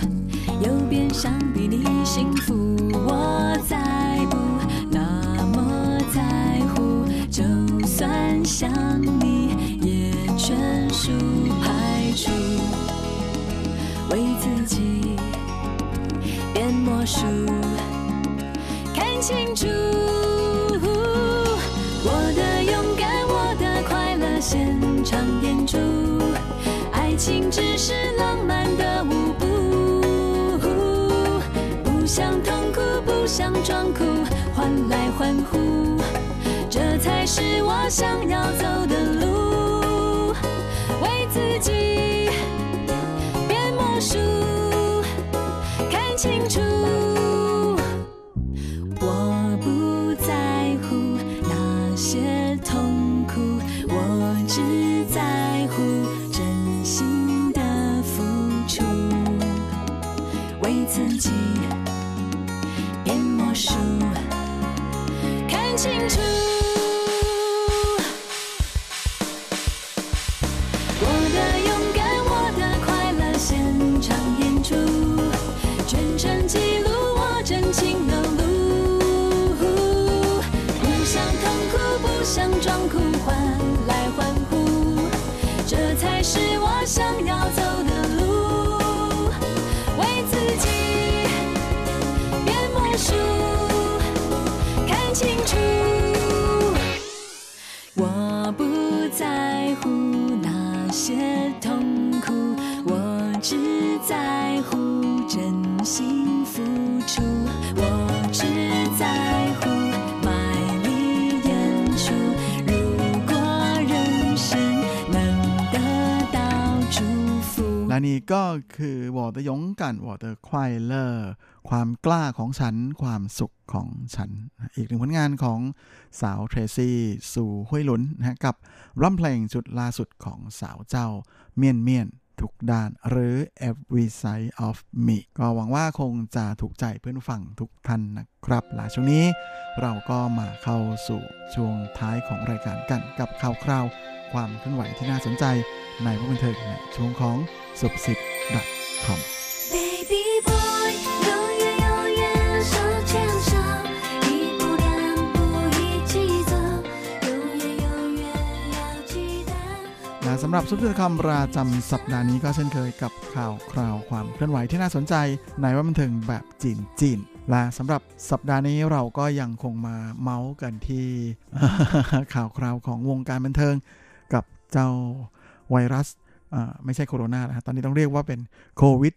右边想比你幸福。我再不那么在乎，就算想你也全数排除。为自己变魔术，看清楚。想要走的路。为自己变魔术，看清楚。我不在乎那些痛苦，我只在乎真心的付出。为自己变魔术，看清楚。在乎真心付出。我只在乎卖力演出。如果人生能得到祝福。
และนี่ก็คือวอเตยงกันวอเตอร์ควายเลอร์ความกล้าของฉัน ความสุขของฉัน อีกหนึ่งผลงานของสาวเทรซี่สู่ห้วยหลุนนะฮะกับร่ำเพลงชุดล่าสุดของสาวเจ้าเมียนเมียน ทุกด้านหรือ every side of me ก็หวังว่าคงจะถูกใจเพื่อนฟังทุกท่านนะครับหลาช่วงนี้เราก็มาเข้าสู่ช่วงท้ายของรายการกันกับข่าวคราว ความเคลื่อนไหวที่น่าสนใจในวงบันเทิงในช่วงของสุบสิบ .com
Baby boy，永
สำหรับซุปเปอร์คอมประจำสัปดาห์นี้ก็เช่นเคยกับข่าวคราวความเคลื่อนไหวที่น่าสนใจในวงบันเทิงแบบจีนจีนและสำหรับสัปดาห์นี้เราก็ยังคงมาเมาส์กันที่ข่าวคราวของวงการบันเทิง กับเจ้าไวรัสไม่ใช่โคโรนานะตอนนี้ต้องเรียกว่าเป็นโควิด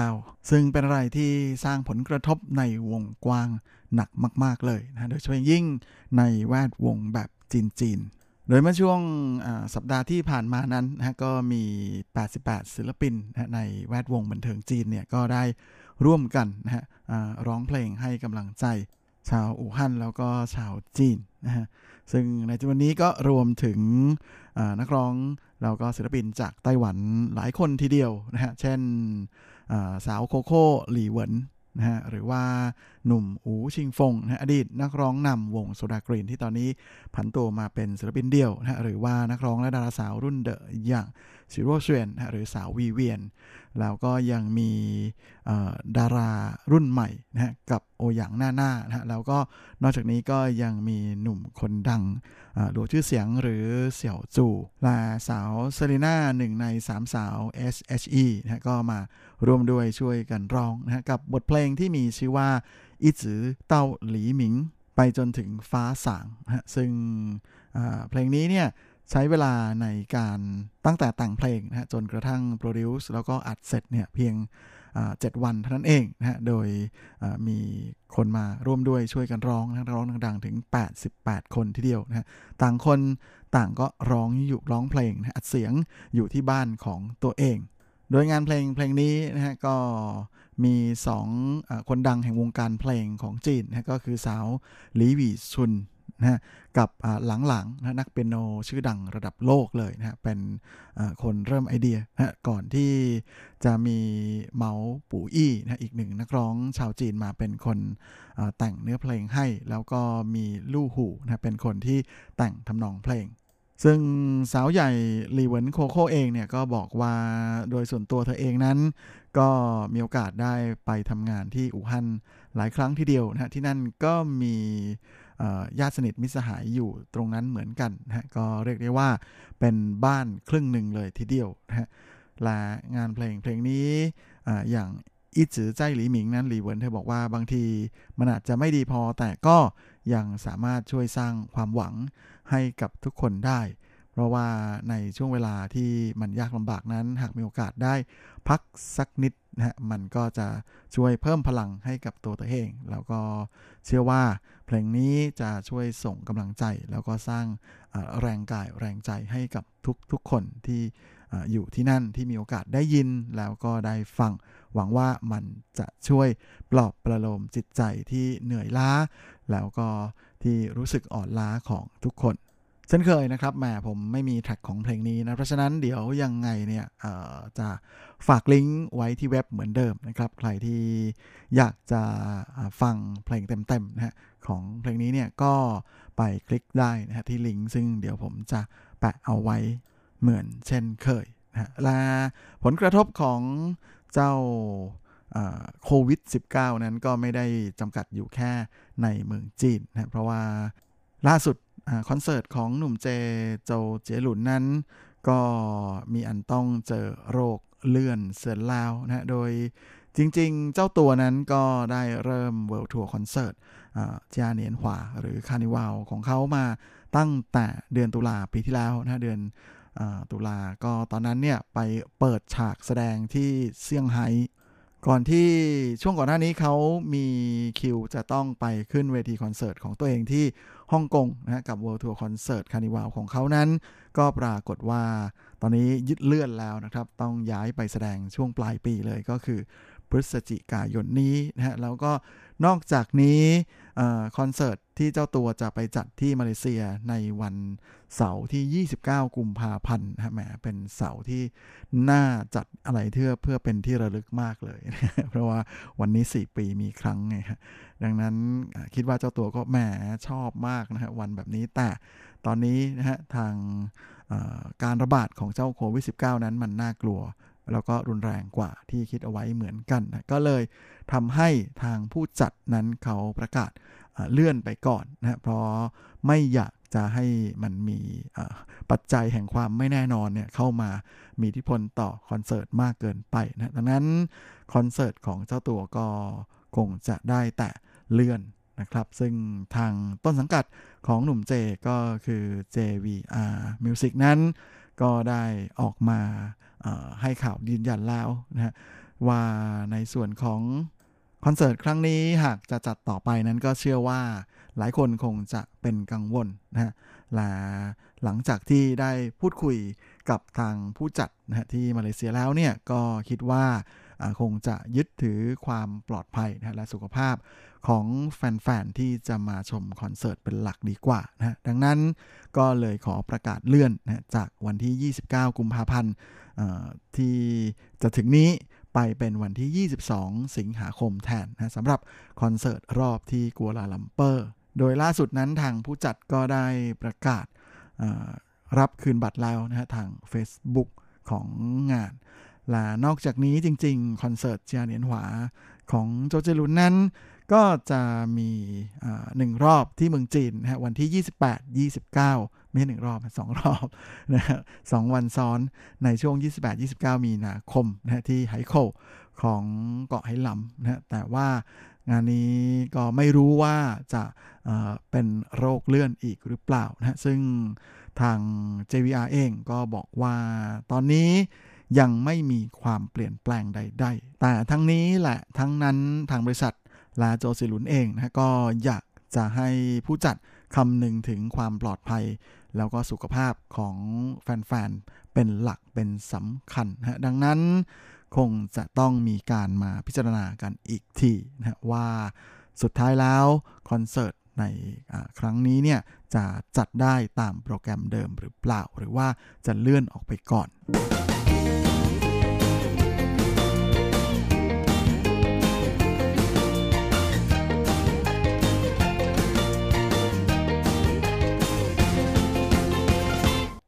-19 ซึ่งเป็นอะไรที่สร้างผลกระทบในวงกว้างหนักมาก ๆ เลยนะโดยเฉพาะอย่างยิ่งในแวดวงแบบจีนๆ โดยเมื่อช่วงสัปดาห์ที่ผ่านมานั้นนะฮะก็มี 88 ศิลปินนะในแวดวงบันเทิงจีนเนี่ยก็ได้ร่วมกันนะฮะร้องเพลงให้กำลังใจชาวอู่ฮั่นแล้วก็ชาวจีนนะฮะซึ่งในจำนวนนี้ก็รวมถึงนักร้องแล้วก็ศิลปินจากไต้หวันหลายคนทีเดียวนะฮะเช่นสาวโคโค่หลี่เหวิน นะฮะหรือว่าหนุ่มอูชิงฟงนะฮะอดีตนักร้องนำวงโซดากรีนที่ตอนนี้ผันตัวมาเป็นศิลปินเดี่ยวนะฮะหรือว่านักร้องและดาราสาวรุ่นเดอะอย่างซิโรเชวนนะฮะหรือสาววีเวียน แล้วก็ยังมีดารารุ่นใหม่นะฮะกับโอหยางหน้าหน้านะฮะแล้วก็นอกจากนี้ก็ยังมีหนุ่มคนดังหลวชื่อเสียงหรือเสี่ยวจูและสาวเซรีน่าหนึ่งในสามสาว SHE นะฮะก็มา ร่วมด้วยช่วยกันร้องนะฮะกับบทเพลงที่มีชื่อว่าอีจือเต้าหลีหมิง ไปจนถึงฟ้าสางนะฮะซึ่งเพลงนี้เนี่ยใช้เวลาในการตั้งแต่แต่งเพลงนะฮะจนกระทั่งโปรดิวซ์แล้วก็อัดเสร็จเนี่ยเพียงเจ็ดวันเท่านั้นเองนะฮะ โดยมีคนมาร่วมด้วยช่วยกันร้องนะร้องดังๆ ถึง 88 คนทีเดียวนะฮะ ต่างคนต่างก็ร้องอยู่ร้องเพลงนะฮะอัดเสียงอยู่ที่บ้านของตัวเอง โดยงานเพลงเพลงนี้นะฮะก็มีสองอคนดังแห่งวงการเพลงของจีนนะก็คือสาวหลีหวีซุนนะฮะกับหลังๆนะนักเปียโนชื่อดังระดับโลกเลยนะฮะเป็นคนเริ่มไอเดียนะฮะก่อนที่จะมีเมาปู่อี้นะฮะอีกหนึ่งนักร้องชาวจีนมาเป็นคนแต่งเนื้อเพลงให้ แล้วก็มีลู่หูนะฮะเป็นคนที่แต่งทำนองเพลง ซึ่งสาวใหญ่หลีเหวินโคโค่เองเนี่ยก็บอกว่าโดยส่วนตัวเธอเองนั้น ก็มีโอกาสได้ไปทำงานที่อู่ฮั่นหลายครั้งทีเดียวนะฮะที่นั่นก็มีญาติสนิทมิสหายอยู่ตรงนั้นเหมือนกันนะฮะก็เรียกได้ว่าเป็นบ้านครึ่งหนึ่งเลยทีเดียวนะฮะและงานเพลงเพลงนี้ออย่างอีจือใจหลีหมิงนั้นหลีเวินเธอบอกว่าบางทีมันอาจจะไม่ดีพอแต่ก็ยังสามารถช่วยสร้างความหวังให้กับทุกคนได้ เพราะว่าในช่วงเวลาที่มันยากลำบากนั้น หากมีโอกาสได้พักสักนิดนะฮะมันก็จะช่วยเพิ่มพลังให้กับตัวตัวเอง แล้วก็เชื่อว่าเพลงนี้จะช่วยส่งกำลังใจ แล้วก็สร้างแรงกายแรงใจให้กับทุกทุกคนที่อยู่ที่นั่นที่มีโอกาสได้ยินแล้วก็ได้ฟัง หวังว่ามันจะช่วยปลอบประโลมจิตใจที่เหนื่อยล้า แล้วก็ ที่รู้สึกอ่อนล้าของทุกคนเช่นเคยนะครับแหมผมไม่มีแทร็กของเพลงนี้นะ เพราะฉะนั้นเดี๋ยวยังไงเนี่ยจะฝากลิงก์ไว้ที่เว็บเหมือนเดิมนะครับ ใครที่อยากจะฟังเพลงเต็มๆนะฮะของเพลงนี้เนี่ยก็ไปคลิกได้นะฮะที่ลิงก์ซึ่งเดี๋ยวผมจะแปะเอาไว้เหมือนเช่นเคยนะและผลกระทบของเจ้า โควิด -19 นั้นก็ไม่ได้จำกัดอยู่แค่ในเมืองจีนนะเพราะว่าล่าสุดคอนเสิร์ตของหนุ่มเจโจเจหลุนนั้น ก็มีอันต้องเจอโรคเลื่อนเสือนลาวนะโดยจริงๆ เจ้าตัวนั้นก็ได้เริ่มเวิลด์ทัวร์คอนเสิร์ตเจียเนียนหวาหรือ Carnival ของเขามาตั้งแต่เดือนตุลาปีที่แล้วนะเดือนตุลาก็ตอนนั้นเนี่ยไปเปิดฉากแสดงที่เซี่ยงไฮ้ ก่อนที่ช่วงก่อนหน้านี้เขามีคิวจะต้องไปขึ้นเวทีคอนเสิร์ตของตัวเองที่ฮ่องกงนะกับ World Tour Concert Carnival ของเขานั้น ก็ปรากฏว่าตอนนี้ยืดเลื่อนแล้วนะครับ ต้องย้ายไปแสดงช่วงปลายปีเลยก็คือพฤศจิกายนนี้นะฮะแล้วก็นอกจากนี้คอนเสิร์ตที่เจ้าตัวจะไปจัดที่มาเลเซียในวัน เสาร์ที่ 29 กุมภาพันธ์นะแหมเป็นเสาร์ที่น่าจัดอะไรเพื่อเพื่อเป็นที่ระลึกมากเลย เพราะว่าวันนี้ 4 ปีมีครั้งไงดังนั้นคิดว่าเจ้าตัวก็แหมชอบมากนะฮะวันแบบนี้แต่ตอนนี้นะฮะทางการระบาดของเจ้าโควิด -19 นั้นมันน่ากลัว แล้วก็รุนแรงกว่าที่คิดเอาไว้เหมือนกันนะก็เลยทำให้ทางผู้จัดนั้นเขาประกาศเลื่อนไปก่อนนะเพราะไม่อยาก จะให้มันมีปัจจัยแห่งความไม่แน่นอนเนี่ยเข้ามามีอิทธิพลต่อคอนเสิร์ตมากเกินไปนะดังนั้นคอนเสิร์ตของเจ้าตัวก็คงจะได้แต่เลื่อนนะครับ ซึ่งทางต้นสังกัดของหนุ่มเจก็คือ JVR Music นั้น ก็ได้ออกมาให้ข่าวยืนยันแล้วนะฮะว่าในส่วนของคอนเสิร์ตครั้งนี้หากจะจัดต่อไปนั้นก็เชื่อว่า หลายคนคงจะเป็นกังวลนะฮะและหลังจากที่ได้พูดคุยกับทางผู้จัดนะฮะที่มาเลเซียแล้วเนี่ยก็คิดว่าคงจะยึดถือความปลอดภัยนะและสุขภาพของแฟน ๆ ที่จะมาชมคอนเสิร์ตเป็นหลักดีกว่านะดังนั้นก็เลยขอประกาศเลื่อนนะจากวันที่ 29 กุมภาพันธ์ที่จะถึงนี้ไปเป็นวันที่ 22 สิงหาคมแทนนะสำหรับคอนเสิร์ตรอบที่กัวลาลัมเปอร์ โดยล่าสุดนั้นทางผู้จัดก็ได้ประกาศรับคืนบัตรแล้วนะฮะทาง Facebook ของงานและนอกจากนี้จริง ๆ คอนเสิร์ตเจียเนียนหวาของโจเจลุนนั้น ก็จะมีหนึ่งรอบที่เมืองจีนนะฮะวันที่ 28 29 ไม่ใช่หนึ่งรอบสองรอบนะฮะสองวันซ้อนในช่วง 28-29 มีนาคมนะฮะที่ไหโคของเกาะไหหลำนะฮะแต่ว่า งานนี้ก็ไม่รู้ว่าจะเป็นโรคเลื่อนอีกหรือเปล่านะฮะซึ่งทาง JVR เองก็บอกว่าตอนนี้ยังไม่มีความเปลี่ยนแปลงใดๆ แต่ทั้งนี้แหละทั้งนั้นทางบริษัทลาโจซิลุนเองนะก็อยากจะให้ผู้จัดคำนึงถึงความปลอดภัย แล้วก็สุขภาพของแฟนๆ เป็นหลักเป็นสำคัญนะดังนั้น คงจะต้องมีการมาพิจารณากันอีกทีนะว่าสุดท้ายแล้วคอนเสิร์ตในครั้งนี้เนี่ยจะจัดได้ตามโปรแกรมเดิมหรือเปล่า หรือว่าจะเลื่อนออกไปก่อน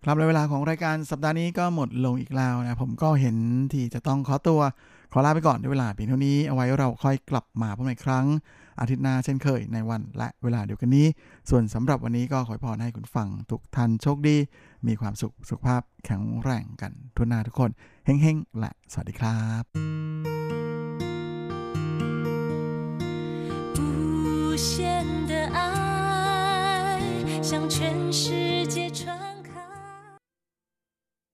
ครับและเวลาของรายการสัปดาห์นี้ก็หมดลงอีกแล้วนะ ผมก็เห็นที่จะต้องขอตัว ขอลาไปก่อนด้วยเวลาเพียงเท่านี้ เอาไว้เราค่อยกลับมาพบกันอีกครั้ง อาทิตย์หน้าเช่นเคยในวันและเวลาเดียวกันนี้ ส่วนสำหรับวันนี้ก็ขอพรให้คุณฟังทุกท่านโชคดี มีความสุขสุขภาพแข็งแรงกันทุกนาทุกคนเฮ้งๆและสวัสดีครับ
无限的爱向全世